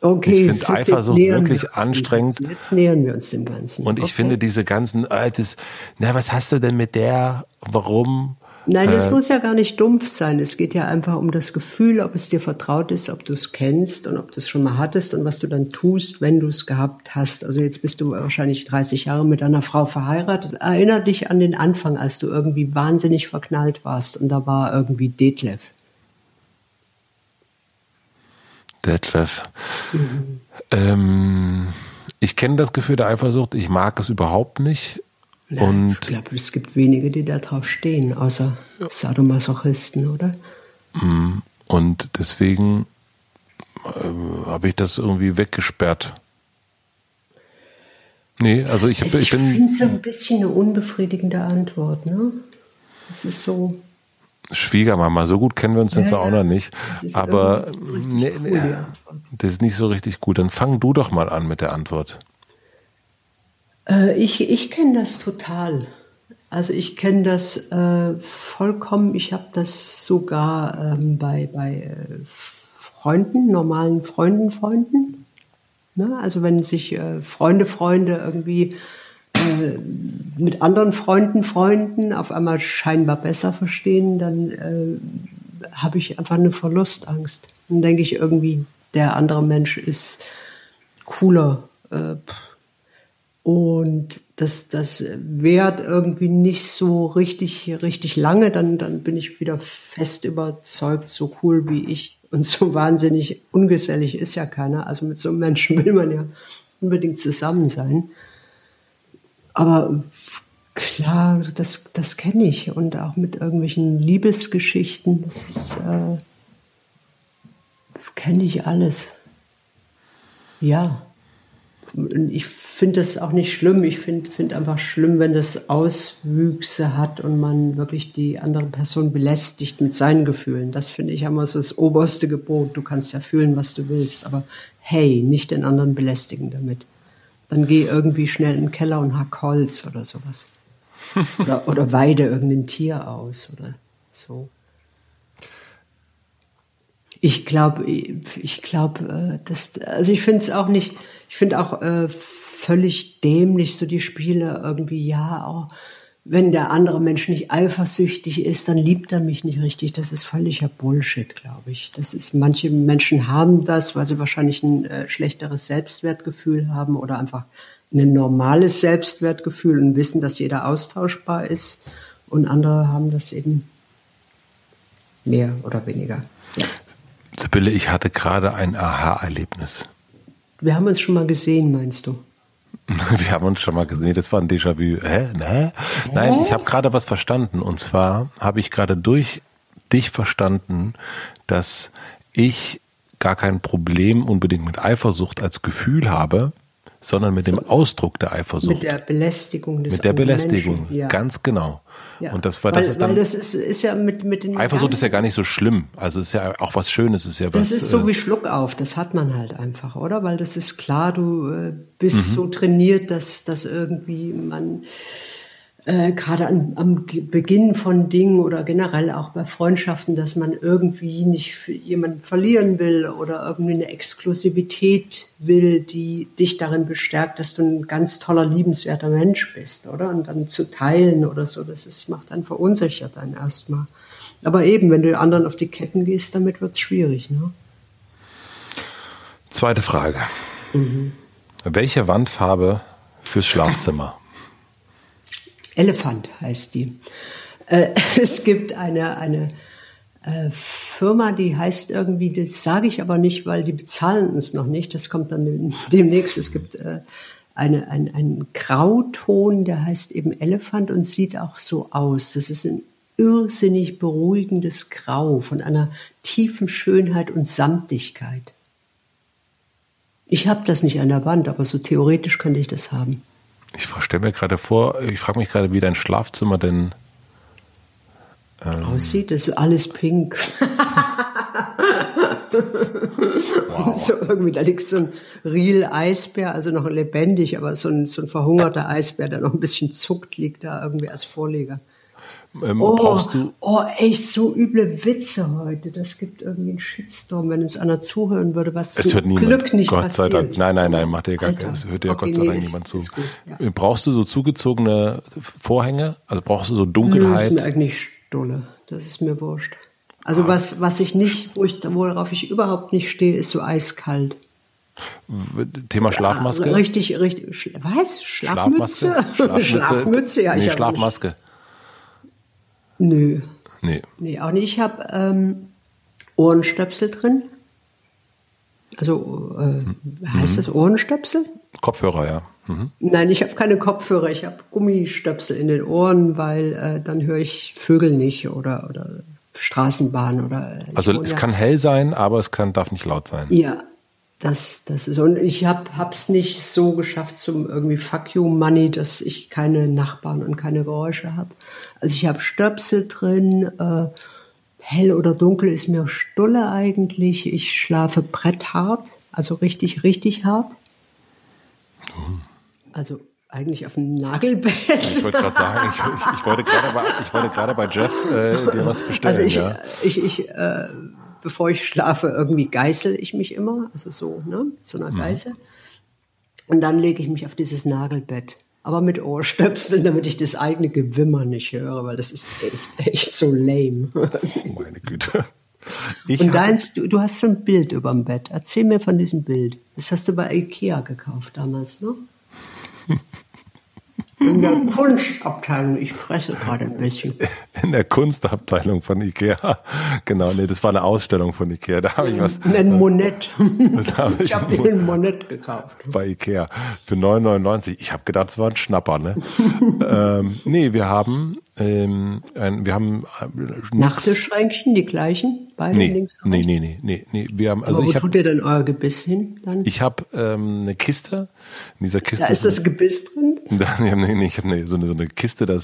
Okay, ich finde Eifersucht wirklich anstrengend. Jetzt nähern wir uns dem Ganzen. Und ich okay. finde diese ganzen, das, na, was hast du denn mit der? Warum? Nein, es äh, muss ja gar nicht dumpf sein. Es geht ja einfach um das Gefühl, ob es dir vertraut ist, ob du es kennst und ob du es schon mal hattest und was du dann tust, wenn du es gehabt hast. Also jetzt bist du wahrscheinlich 30 Jahre mit einer Frau verheiratet. Erinner dich an den Anfang, als du irgendwie wahnsinnig verknallt warst und da war irgendwie Detlef. Detlef. Mhm. Ähm, ich kenne das Gefühl der Eifersucht. Ich mag es überhaupt nicht. Ja, und ich glaube, es gibt wenige, die da drauf stehen, außer Sadomasochisten, oder? Mm, und deswegen äh, habe ich das irgendwie weggesperrt. Nee, also ich, also ich, ich finde es so ein bisschen eine unbefriedigende Antwort, ne? Es ist so. Schwiegermama, so gut kennen wir uns ja, jetzt auch noch nicht. Aber nee, nee, das ist nicht so richtig gut. Dann fang du doch mal an mit der Antwort. Äh, ich ich kenne das total. Also ich kenne das äh, vollkommen. Ich habe das sogar ähm, bei, bei äh, Freunden, normalen Freunden, Freunden. Ne? Also wenn sich äh, Freunde, Freunde irgendwie äh, mit anderen Freunden, Freunden auf einmal scheinbar besser verstehen, dann äh, habe ich einfach eine Verlustangst. Dann denke ich irgendwie, der andere Mensch ist cooler. Äh, und das, das währt irgendwie nicht so richtig, richtig lange, dann, dann bin ich wieder fest überzeugt, so cool wie ich und so wahnsinnig ungesellig ist ja keiner. Also mit so einem Menschen will man ja unbedingt zusammen sein. Aber klar, das, das kenne ich und auch mit irgendwelchen Liebesgeschichten, das äh, kenne ich alles. Ja ich finde das auch nicht schlimm. Ich finde find einfach schlimm, wenn das Auswüchse hat und man wirklich die andere Person belästigt mit seinen Gefühlen. Das finde ich immer so das oberste Gebot. Du kannst ja fühlen, was du willst, aber hey, nicht den anderen belästigen damit. Dann geh irgendwie schnell in den Keller und hack Holz oder sowas. oder, oder weide irgendein Tier aus oder so. Ich glaube, ich glaube, äh, dass, also ich finde es auch nicht, ich finde auch äh, völlig dämlich so die Spiele irgendwie, ja, auch wenn der andere Mensch nicht eifersüchtig ist, dann liebt er mich nicht richtig. Das ist völliger Bullshit, glaube ich. Das ist, manche Menschen haben das, weil sie wahrscheinlich ein äh, schlechteres Selbstwertgefühl haben oder einfach ein normales Selbstwertgefühl und wissen, dass jeder austauschbar ist. Und andere haben das eben mehr oder weniger. Ja. Sibylle, ich hatte gerade ein Aha-Erlebnis. Wir haben uns schon mal gesehen, meinst du? Wir haben uns schon mal gesehen. Das war ein Déjà-vu. Hä? Ne? Nein, ich habe gerade was verstanden. Und zwar habe ich gerade durch dich verstanden, dass ich gar kein Problem unbedingt mit Eifersucht als Gefühl habe, sondern mit dem Ausdruck der Eifersucht. Mit der Belästigung des Mit der Belästigung, ja. ganz genau. Ja. Und das war, das weil, ist dann. Das ist, ist ja mit, mit den. Eifersucht ist ja gar nicht so schlimm. Also ist ja auch was Schönes, ist ja was. Das ist so äh, wie Schluck auf. Das hat man halt einfach, oder? Weil das ist klar, du äh, bist mhm. so trainiert, dass, dass irgendwie man, äh, gerade am, am Beginn von Dingen oder generell auch bei Freundschaften, dass man irgendwie nicht jemanden verlieren will oder irgendwie eine Exklusivität will, die dich darin bestärkt, dass du ein ganz toller, liebenswerter Mensch bist, oder? Und dann zu teilen oder so, das ist, macht dann verunsichert dann erstmal. Aber eben, wenn du anderen auf die Ketten gehst, damit wird es schwierig, ne? Zweite Frage. Mhm. Welche Wandfarbe fürs Schlafzimmer? Elefant heißt die. Äh, es gibt eine, eine äh, Firma, die heißt irgendwie, das sage ich aber nicht, weil die bezahlen uns noch nicht. Das kommt dann demnächst. Es gibt äh, eine, ein, einen Grauton, der heißt eben Elefant und sieht auch so aus. Das ist ein irrsinnig beruhigendes Grau von einer tiefen Schönheit und Samtigkeit. Ich habe das nicht an der Wand, aber so theoretisch könnte ich das haben. Ich stelle mir gerade vor, ich frage mich gerade, wie dein Schlafzimmer denn ähm, aussieht. Das ist alles pink. wow. So irgendwie, da liegt so ein Real Eisbär, also noch lebendig, aber so ein, so ein verhungerter Eisbär, der noch ein bisschen zuckt, liegt da irgendwie als Vorleger. Ähm, oh, brauchst du. Oh, echt so üble Witze heute. Das gibt irgendwie einen Shitstorm, wenn uns einer zuhören würde, was es hört niemand. Glück nicht Gott passiert. sei Dank. Nein, nein, nein, macht dir gar Alter. Es hört dir okay, Gott sei Dank nee, niemand zu. Gut, ja. Brauchst du so zugezogene Vorhänge? Also brauchst du so Dunkelheit? Nö, ist mir eigentlich Stulle. Das ist mir wurscht. Also ah. was, was ich nicht, wo ich, worauf ich überhaupt nicht stehe, ist so eiskalt. Thema Schlafmaske? Ja, richtig, richtig. Was? Schlafmütze? Schlafmütze, Schlafmütze ja. Nee, Schlafmaske. Nö. Nee. Nee, auch nicht. Ich habe ähm, Ohrenstöpsel drin. Also, äh, heißt mhm. das Ohrenstöpsel? Kopfhörer, ja. Mhm. Nein, ich habe keine Kopfhörer. Ich habe Gummistöpsel in den Ohren, weil äh, dann höre ich Vögel nicht oder, oder Straßenbahn oder. Also es ja. kann hell sein, aber es kann darf nicht laut sein. Ja, das, das ist, und ich habe es nicht so geschafft zum irgendwie Fuck you Money, dass ich keine Nachbarn und keine Geräusche habe. Also ich habe Stöpsel drin, äh, hell oder dunkel ist mir Stulle eigentlich. Ich schlafe bretthart, also richtig, richtig hart. Also eigentlich auf dem Nagelbett. Ich wollte gerade sagen, ich, ich, ich wollte gerade bei, ich wollte gerade bei Jeff äh, dir was bestellen. Also ich, ja. ich, ich äh, bevor ich schlafe, irgendwie geißel ich mich immer, also so, ne, zu einer mhm. Geißel. Und dann lege ich mich auf dieses Nagelbett, aber mit Ohrstöpseln, damit ich das eigene Gewimmer nicht höre, weil das ist echt, echt so lame. Oh meine Güte. Ich Und deins, du, du hast so ein Bild über dem Bett. Erzähl mir von diesem Bild. Das hast du bei Ikea gekauft damals, ne? In der Kunstabteilung, ich fresse gerade ein bisschen. In der Kunstabteilung von Ikea. Genau, nee, das war eine Ausstellung von Ikea. Da habe ich was. Ein Monett. Hab ich, ich habe den Monett gekauft. Bei Ikea. Für 9,99. Ich habe gedacht, es war ein Schnapper, ne? ähm, nee, wir haben, ähm, ein, wir haben äh, Nachttischschränkchen, die gleichen? Beide nee, links nee, nee, nee, nee, nee. Wir haben, also Aber wo ich tut ihr denn euer Gebiss hin? Dann? Ich habe ähm, eine Kiste. In dieser Kiste. Da ist das Gebiss drin? Da, nee, nee, ich habe eine, so, eine, so eine Kiste, da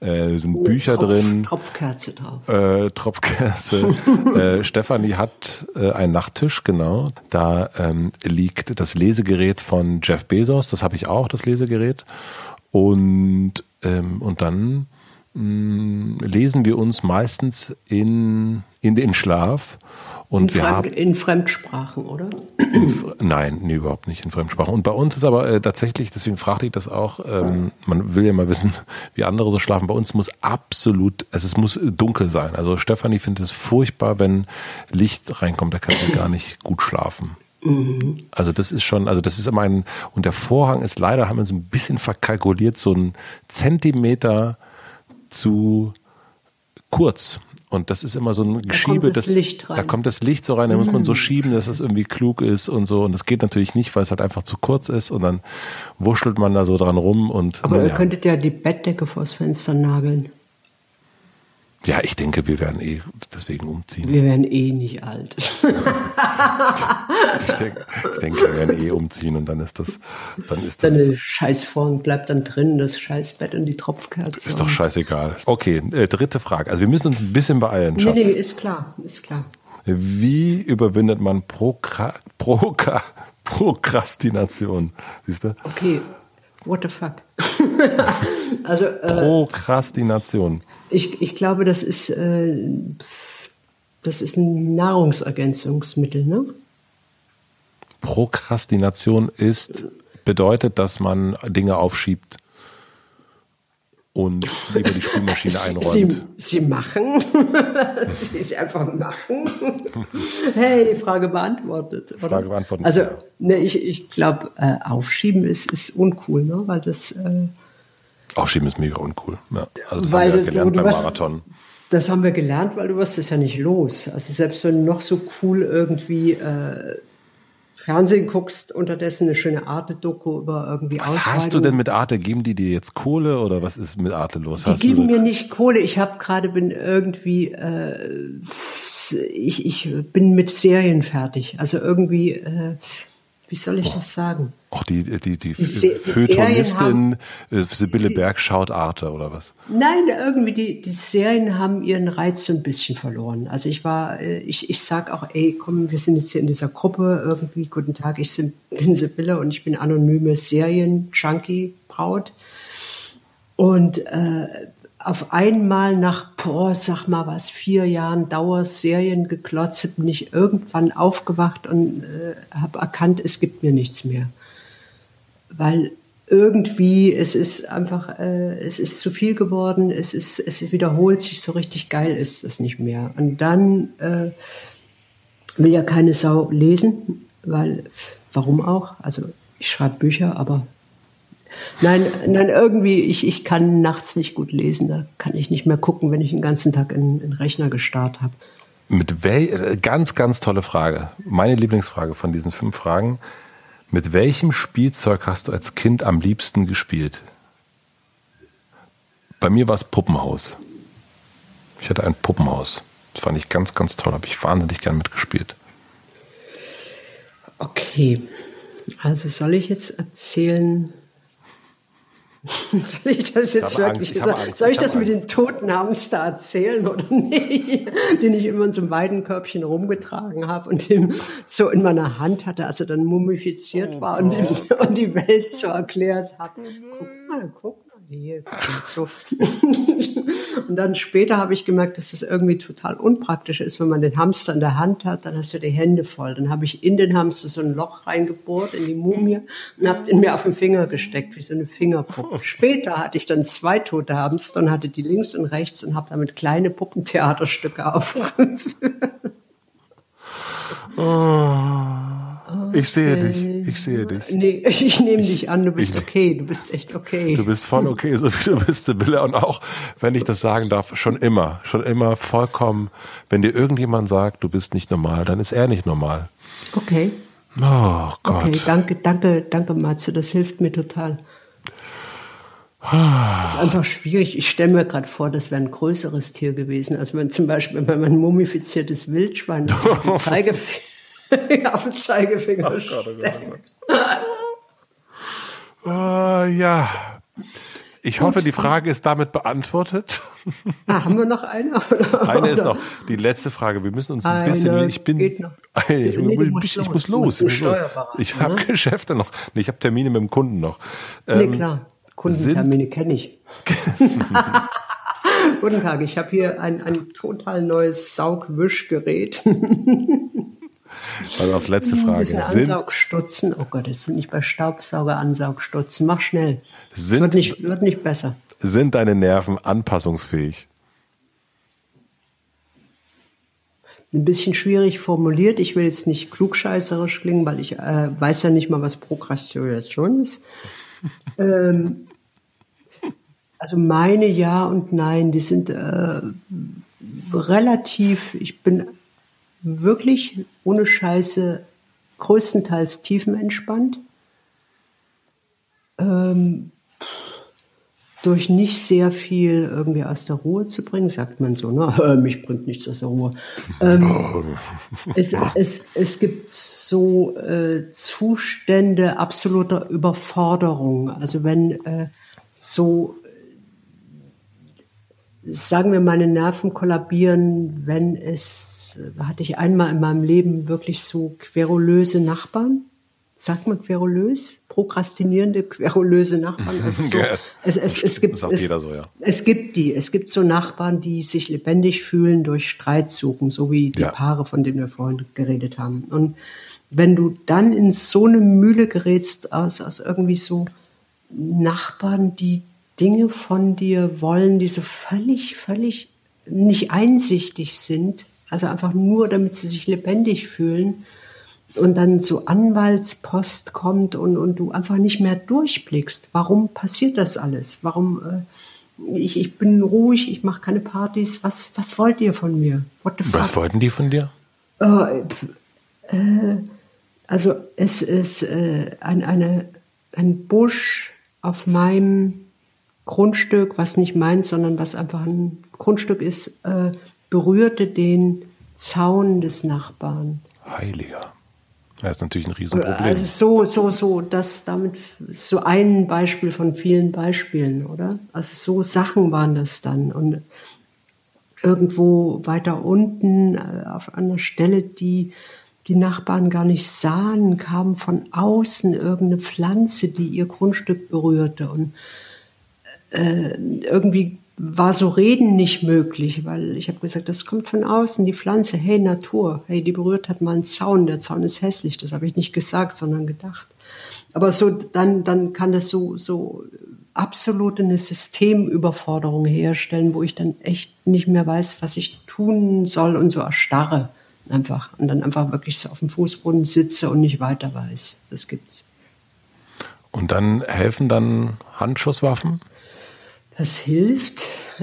äh, sind oh, Bücher Tropf, drin. Tropfkerze drauf. Äh, Tropfkerze. äh, Stefanie hat äh, einen Nachttisch, genau. Da ähm, liegt das Lesegerät von Jeff Bezos. Das habe ich auch, das Lesegerät. Und, ähm, und dann mh, lesen wir uns meistens in in den Schlaf. Und in, wir Fremd, haben, in Fremdsprachen, oder? In, nein, nee, überhaupt nicht in Fremdsprachen. Und bei uns ist aber äh, tatsächlich, deswegen fragte ich das auch, ähm, man will ja mal wissen, wie andere so schlafen. Bei uns muss absolut, also es muss dunkel sein. Also Stefanie findet es furchtbar, wenn Licht reinkommt, da kann sie gar nicht gut schlafen. Mhm. Also das ist schon, also das ist immer ein, und der Vorhang ist leider, haben wir so ein bisschen verkalkuliert, so ein Zentimeter zu kurz. Und das ist immer so ein Geschiebe, da kommt das, das da kommt das Licht so rein, da muss man so mhm. schieben, dass es irgendwie klug ist und so. Und das geht natürlich nicht, weil es halt einfach zu kurz ist und dann wurschtelt man da so dran rum und. Aber ja. ihr könntet ja die Bettdecke vors Fenster nageln. Ja, ich denke, wir werden eh deswegen umziehen. Wir werden eh nicht alt. ich, denke, ich denke, wir werden eh umziehen und dann ist das, dann ist das. Deine Scheißform bleibt dann drin, das Scheißbett und die Tropfkerze. Ist doch scheißegal. Okay, äh, dritte Frage. Also wir müssen uns ein bisschen beeilen, Schatz. Nee, nee, ist klar, ist klar. Wie überwindet man Prokra Proka Prokrastination? Siehst du? Okay, what the fuck? also, äh, Prokrastination. Ich, ich glaube, das ist, äh, das ist ein Nahrungsergänzungsmittel, ne? Prokrastination ist, bedeutet, dass man Dinge aufschiebt und lieber die Spülmaschine einräumt. Sie, Sie machen. Sie, Sie einfach machen. hey, die Frage beantwortet. Oder? Frage beantwortet. Also, ne, ich, ich glaube, äh, aufschieben ist, ist uncool, ne? weil das. Äh, Aufschieben ist mega uncool. Ja. Also das weil haben wir gelernt beim was, Marathon. Das haben wir gelernt, weil du wirst es ja nicht los. Also selbst wenn du noch so cool irgendwie äh, Fernsehen guckst, unterdessen eine schöne Arte-Doku über irgendwie Was hast du denn mit Arte? Geben die dir jetzt Kohle oder was ist mit Arte los? Die hast geben mir nicht Kohle. Ich habe gerade bin irgendwie, äh, ich, ich bin mit Serien fertig. Also irgendwie äh, wie soll ich das sagen? Auch die, die, die, die Feuilletonistin äh, Sibylle Berg schaut Arte oder was? Nein, irgendwie die, die Serien haben ihren Reiz so ein bisschen verloren. Also ich war, äh, ich, ich sag auch, ey, komm, wir sind jetzt hier in dieser Gruppe irgendwie, guten Tag, ich bin Sibylle und ich bin anonyme Serien-Junkie-Braut. Und äh, auf einmal nach, boah, sag mal was, vier Jahren Dauerserien geklotzt, bin ich irgendwann aufgewacht und äh, habe erkannt, es gibt mir nichts mehr. Weil irgendwie, es ist einfach, äh, es ist zu viel geworden, es ist, es wiederholt sich, so richtig geil ist es nicht mehr. Und dann äh, will ja keine Sau lesen, weil, warum auch? Also ich schreibe Bücher, aber nein, nein, irgendwie, ich, ich kann nachts nicht gut lesen, da kann ich nicht mehr gucken, wenn ich den ganzen Tag in den Rechner gestarrt habe. Mit wel ganz, ganz tolle Frage. Meine Lieblingsfrage von diesen fünf Fragen. Mit welchem Spielzeug hast du als Kind am liebsten gespielt? Bei mir war es Puppenhaus. Ich hatte ein Puppenhaus. Das fand ich ganz, ganz toll. Habe ich wahnsinnig gern mitgespielt. Okay. Also soll ich jetzt erzählen, Soll ich das jetzt wirklich Angst, sagen? Soll ich, ich das mit den toten Hamster erzählen oder nicht? Den ich immer in so einem Weidenkörbchen rumgetragen habe und den so in meiner Hand hatte, als er dann mumifiziert oh war und, und, die Welt so erklärt hat. Guck mal, guck und so. und dann später habe ich gemerkt, dass es irgendwie total unpraktisch ist, wenn man den Hamster in der Hand hat, dann hast du die Hände voll. Dann habe ich in den Hamster so ein Loch reingebohrt in die Mumie und habe ihn mir auf den Finger gesteckt, wie so eine Fingerpuppe. Später hatte ich dann zwei tote Hamster und hatte die links und rechts und habe damit kleine Puppentheaterstücke aufgeführt. Oh. Ich sehe dich, ich sehe dich. Nee, ich nehme dich an, du bist ich, okay, du bist echt okay. Du bist voll okay, so wie du bist, Sibylle. Und auch, wenn ich das sagen darf, schon immer, schon immer vollkommen, wenn dir irgendjemand sagt, du bist nicht normal, dann ist er nicht normal. Okay. Oh Gott. Okay, danke, danke, danke, Matze, das hilft mir total. Das ist einfach schwierig. Ich stelle mir gerade vor, das wäre ein größeres Tier gewesen. Also wenn zum Beispiel, wenn man ein mumifiziertes Wildschwein den Zeigefinger auf den Zeigefinger oh Gott, oh Gott, oh Gott. Uh, ja. Ich hoffe, die Frage ist damit beantwortet. Ah, haben wir noch eine? eine ist noch. Die letzte Frage. Wir müssen uns ein eine bisschen. Ich bin. Geht noch. Ich, nee, ich, ich muss los. Ich, ich habe ne? Geschäfte noch. Nee, ich habe Termine mit dem Kunden noch. Ähm, nee, klar. Kundentermine kenne ich. Guten Tag, ich habe hier ein, ein total neues Saugwischgerät. Also auf letzte Frage. Sind Ansaugstutzen. Oh Gott, es sind nicht bei Staubsauger Ansaugstutzen. Mach schnell. Sind, es wird nicht, wird nicht besser. Sind deine Nerven anpassungsfähig? Ein bisschen schwierig formuliert. Ich will jetzt nicht klugscheißerisch klingen, weil ich äh, weiß ja nicht mal, was Prokrastination ist. ähm, also meine Ja und Nein, die sind äh, relativ, ich bin wirklich ohne Scheiße größtenteils tiefenentspannt. Ähm, durch nicht sehr viel irgendwie aus der Ruhe zu bringen, sagt man so, ne? mich bringt nichts aus der Ruhe. Ähm, es, es, es gibt so äh, Zustände absoluter Überforderung. Also wenn äh, so sagen wir, meine Nerven kollabieren, wenn es, hatte ich einmal in meinem Leben wirklich so querulöse Nachbarn. Sagt man querulös? Prokrastinierende, querulöse Nachbarn. Also so, es, es, es, gibt, es, so, ja. es gibt die. Es gibt so Nachbarn, die sich lebendig fühlen durch Streit suchen, so wie die ja. Paare, von denen wir vorhin geredet haben. Und wenn du dann in so eine Mühle gerätst aus, aus irgendwie so Nachbarn, die Dinge von dir wollen, die so völlig, völlig nicht einsichtig sind, also einfach nur, damit sie sich lebendig fühlen und dann so Anwaltspost kommt und, und du einfach nicht mehr durchblickst. Warum passiert das alles? Warum äh, ich, ich bin ruhig, ich mache keine Partys. Was, was wollt ihr von mir? Was wollten die von dir? Äh, äh, also es ist äh, ein, eine, ein Busch auf meinem Grundstück, was nicht meins, sondern was einfach ein Grundstück ist, äh, berührte den Zaun des Nachbarn. Heiliger. Das ist natürlich ein Riesenproblem. Also so, so, so, das damit so ein Beispiel von vielen Beispielen, oder? Also so Sachen waren das dann. Und irgendwo weiter unten äh, auf einer Stelle, die die Nachbarn gar nicht sahen, kam von außen irgendeine Pflanze, die ihr Grundstück berührte. Und äh, irgendwie war so Reden nicht möglich, weil ich habe gesagt, das kommt von außen, die Pflanze, hey Natur, hey, die berührt hat mal einen Zaun, der Zaun ist hässlich, das habe ich nicht gesagt, sondern gedacht. Aber so, dann, dann kann das so, so absolut eine Systemüberforderung herstellen, wo ich dann echt nicht mehr weiß, was ich tun soll und so erstarre einfach und dann einfach wirklich so auf dem Fußboden sitze und nicht weiter weiß. Das gibt's. Und dann helfen dann Handschusswaffen? Das hilft.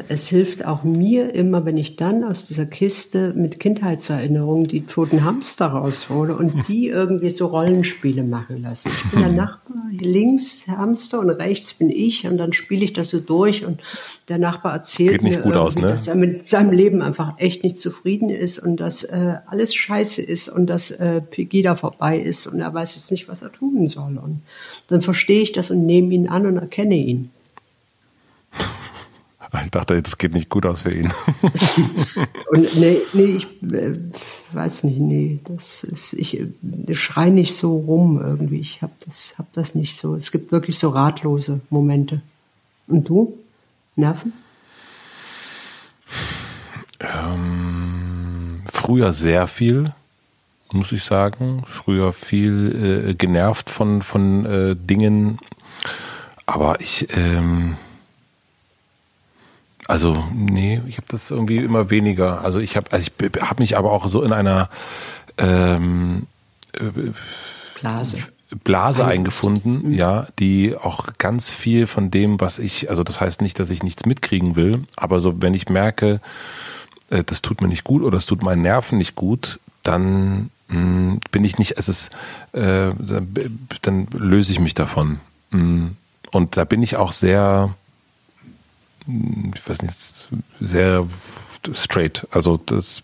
Es hilft auch mir immer, wenn ich dann aus dieser Kiste mit Kindheitserinnerungen die toten Hamster raushole und die irgendwie so Rollenspiele machen lasse. Ich bin der Nachbar, links Hamster und rechts bin ich und dann spiele ich das so durch und der Nachbar erzählt mir, aus, ne? dass er mit seinem Leben einfach echt nicht zufrieden ist und dass äh, alles scheiße ist und dass äh, Pegida vorbei ist und er weiß jetzt nicht, was er tun soll. Und dann verstehe ich das und nehme ihn an und erkenne ihn. Ich dachte, das geht nicht gut aus für ihn. Und nee, nee ich äh, weiß nicht, nee, das ist, ich, ich schrei nicht so rum irgendwie. Ich habe das, hab das nicht so. Es gibt wirklich so ratlose Momente. Und du? Nerven? Ähm, früher sehr viel, muss ich sagen. Früher viel äh, genervt von, von äh, Dingen. Aber ich, ähm, also, nee, ich habe das irgendwie immer weniger. Also ich habe also ich habe mich aber auch so in einer ähm, Blase. Blase eingefunden, mhm. ja, die auch ganz viel von dem, was ich, also das heißt nicht, dass ich nichts mitkriegen will, aber so, wenn ich merke, äh, das tut mir nicht gut oder es tut meinen Nerven nicht gut, dann mh, hm, bin ich nicht, es ist, äh, dann, dann löse ich mich davon. Mh. Hm. Und da bin ich auch sehr, ich weiß nicht, sehr straight. Also das.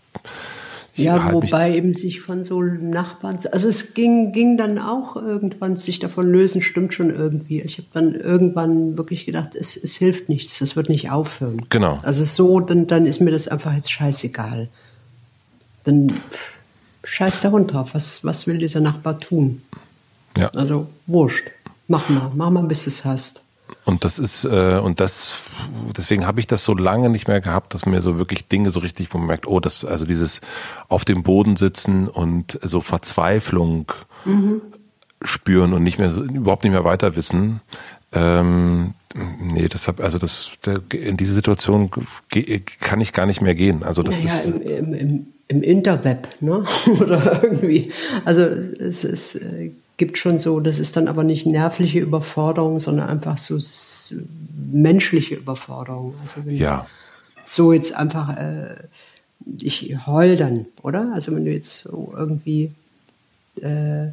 Ja, wobei eben sich von so Nachbarn, also es ging, ging dann auch irgendwann sich davon lösen, stimmt schon irgendwie. Ich habe dann irgendwann wirklich gedacht, es, es hilft nichts, das wird nicht aufhören. Genau. Also so, dann, dann ist mir das einfach jetzt scheißegal. Dann scheiß der Hund drauf, was, was will dieser Nachbar tun? Ja. Also wurscht, mach mal, mach mal, bis du es hast. Und das ist, äh, und das, deswegen habe ich das so lange nicht mehr gehabt, dass mir so wirklich Dinge so richtig, wo man merkt, oh, das, also dieses auf dem Boden sitzen und so Verzweiflung mhm. spüren und nicht mehr, so, überhaupt nicht mehr weiter wissen. Ähm, nee, deshalb, also das, in diese Situation kann ich gar nicht mehr gehen. Also das naja, ist. Im, im, im, im Interweb, ne? Oder irgendwie. Also es ist äh, gibt schon so, das ist dann aber nicht nervliche Überforderung, sondern einfach so menschliche Überforderung. Also ja. so jetzt einfach, äh, ich heul dann, oder? Also wenn du jetzt so irgendwie äh,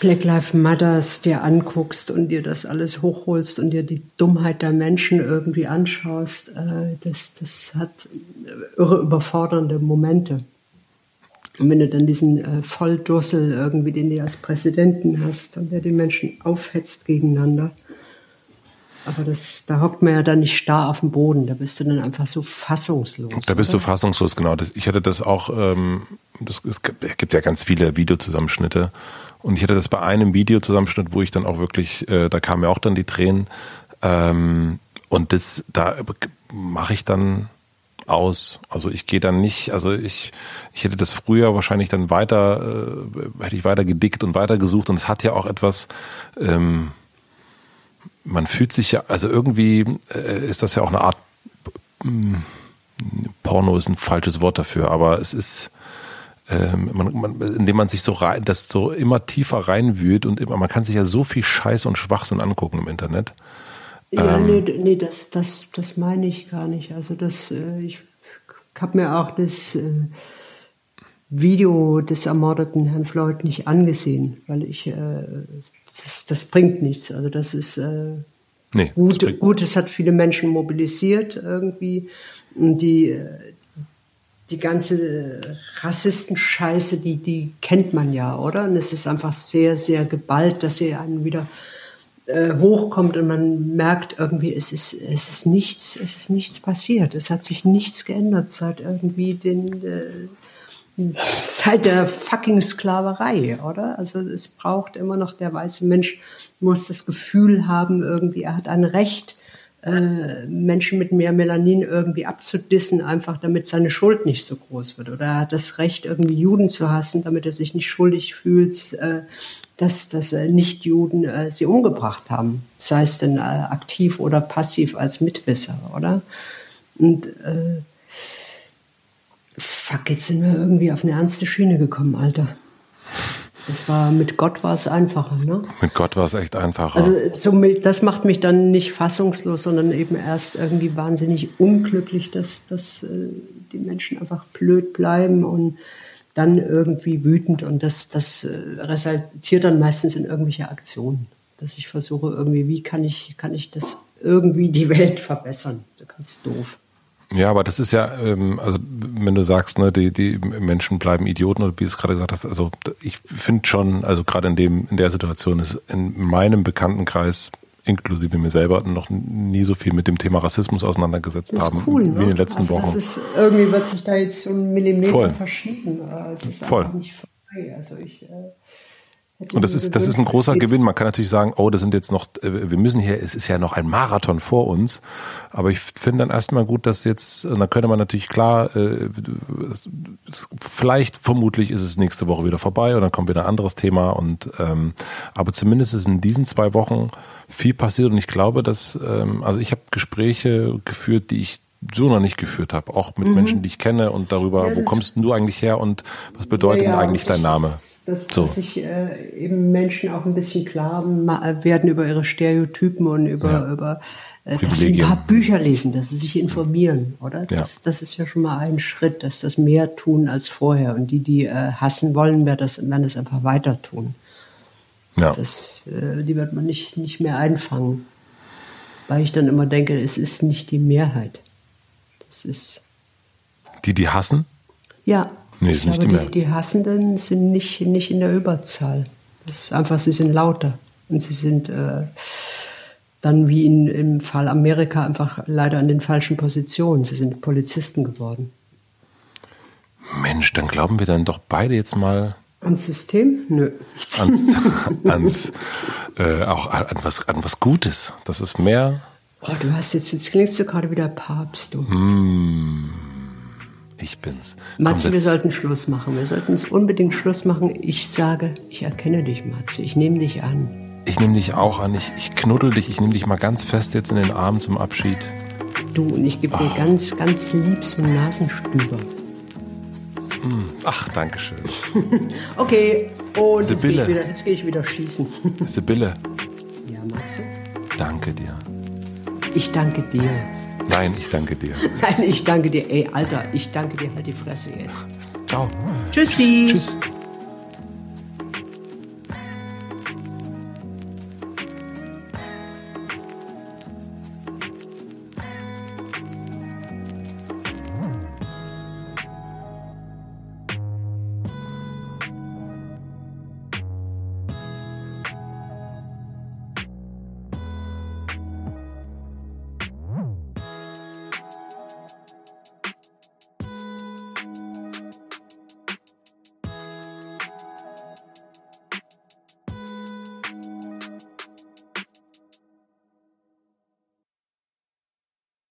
Black Lives Matters dir anguckst und dir das alles hochholst und dir die Dummheit der Menschen irgendwie anschaust, äh, das, das hat irre überfordernde Momente. Und wenn du dann diesen äh, Volldussel irgendwie, den du als Präsidenten hast und der die Menschen aufhetzt gegeneinander. Aber das, da hockt man ja dann nicht starr auf dem Boden, da bist du dann einfach so fassungslos. Da bist oder? du fassungslos, genau. Ich hatte das auch, ähm, das, es gibt ja ganz viele Videozusammenschnitte. Und ich hatte das bei einem Videozusammenschnitt, wo ich dann auch wirklich, äh, da kamen ja auch dann die Tränen. Ähm, und das, da mache ich dann aus. Also ich gehe dann nicht, also ich, ich hätte das früher wahrscheinlich dann weiter, äh, hätte ich weiter gedickt und weiter gesucht und es hat ja auch etwas, ähm, man fühlt sich ja, also irgendwie äh, ist das ja auch eine Art, äh, Porno ist ein falsches Wort dafür, aber es ist, ähm, man, man, indem man sich so rein, das so immer tiefer reinwühlt und immer, man kann sich ja so viel Scheiß und Schwachsinn angucken im Internet. Ja, ähm, nee, nee das, das, das meine ich gar nicht. Also das, äh, ich habe mir auch das äh, Video des ermordeten Herrn Floyd nicht angesehen, weil ich, äh, das, das bringt nichts. Also das ist nee, gut, das gut, es hat viele Menschen mobilisiert irgendwie. Und die, die ganze Rassistenscheiße, die, die kennt man ja, oder? Und es ist einfach sehr, sehr geballt, dass sie einen wieder äh, hochkommt und man merkt irgendwie, es ist, es ist nichts, es ist nichts passiert. Es hat sich nichts geändert seit irgendwie den, äh, seit der fucking Sklaverei, oder? Also es braucht immer noch, der weiße Mensch muss das Gefühl haben, irgendwie, er hat ein Recht, äh, Menschen mit mehr Melanin irgendwie abzudissen, einfach damit seine Schuld nicht so groß wird. Oder er hat das Recht, irgendwie Juden zu hassen, damit er sich nicht schuldig fühlt, äh, dass, dass äh, Nicht-Juden sie umgebracht haben. Sei es denn aktiv oder passiv als Mitwisser, oder? Und äh, fuck, jetzt sind wir irgendwie auf eine ernste Schiene gekommen, Alter. Das war, mit Gott war es einfacher, ne? Mit Gott war es echt einfacher. Also so, das macht mich dann nicht fassungslos, sondern eben erst irgendwie wahnsinnig unglücklich, dass, dass äh, die Menschen einfach blöd bleiben und dann irgendwie wütend und das, das äh, resultiert dann meistens in irgendwelche Aktionen. Dass ich versuche irgendwie, wie kann ich, kann ich das irgendwie die Welt verbessern? Ganz doof. Ja, aber das ist ja, ähm, also wenn du sagst, ne, die, die Menschen bleiben Idioten oder wie du es gerade gesagt hast, also ich finde schon, also gerade in dem, in der Situation ist in meinem Bekanntenkreis inklusive mir selber noch nie so viel mit dem Thema Rassismus auseinandergesetzt das ist haben cool, ne? wie in den letzten also Wochen. Das ist, irgendwie wird sich da jetzt so ein Millimeter Voll. verschieben. Es ist Voll. nicht vorbei. Also ich äh, und das ist, das ist ein großer Gewinn. Man kann natürlich sagen, oh, das sind jetzt noch, äh, wir müssen hier, es ist ja noch ein Marathon vor uns. Aber ich finde dann erstmal gut, dass jetzt, dann könnte man natürlich klar, äh, vielleicht, vermutlich ist es nächste Woche wieder vorbei und dann kommt wieder ein anderes Thema. Und ähm, aber zumindest ist in diesen zwei Wochen viel passiert und ich glaube, dass, ähm, also ich habe Gespräche geführt, die ich so noch nicht geführt habe, auch mit mhm. Menschen, die ich kenne und darüber, ja, wo kommst denn du eigentlich her und was bedeutet ja, eigentlich dein Name? Dass, so. dass sich äh, eben Menschen auch ein bisschen klar werden über ihre Stereotypen und über, ja. über äh, dass sie ein paar Bücher lesen, dass sie sich informieren, oder? Das, das ist ja schon mal ein Schritt, dass das mehr tun als vorher. Und die, die äh, hassen wollen, werden das, werden das einfach weiter tun. Ja. Das, äh, die wird man nicht, nicht mehr einfangen. Weil ich dann immer denke, es ist nicht die Mehrheit. Das ist. Die, die hassen? Ja. Nee, ist nicht glaube, die, die, Hassenden sind nicht, nicht in der Überzahl. Das ist einfach, sie sind lauter. Und sie sind äh, dann wie in, im Fall Amerika einfach leider an den falschen Positionen. Sie sind Polizisten geworden. Mensch, dann glauben wir dann doch beide jetzt mal. Ans System? Nö. Ans, ans äh, auch an was, an was Gutes. Das ist mehr Oh, du hast jetzt, jetzt klingst du gerade wieder Papst, du. Mm, ich bin's. Matze, wir sollten Schluss machen. Wir sollten es unbedingt Schluss machen. Ich sage, ich erkenne dich, Matze. Ich nehme dich an. Ich nehme dich auch an. Ich, ich knuddel dich. Ich nehme dich mal ganz fest jetzt in den Arm zum Abschied. Du, und ich gebe oh. dir ganz, ganz lieb so einen Nasenstüber. Mm, ach, danke schön. okay, und jetzt gehe ich, geh ich wieder schießen. Sibylle. Ja, Matze? Danke dir. Ich danke dir. Nein, ich danke dir. Nein, ich danke dir. Ey, Alter, ich danke dir. Halt die Fresse jetzt. Ciao. Tschüssi. Tschüss.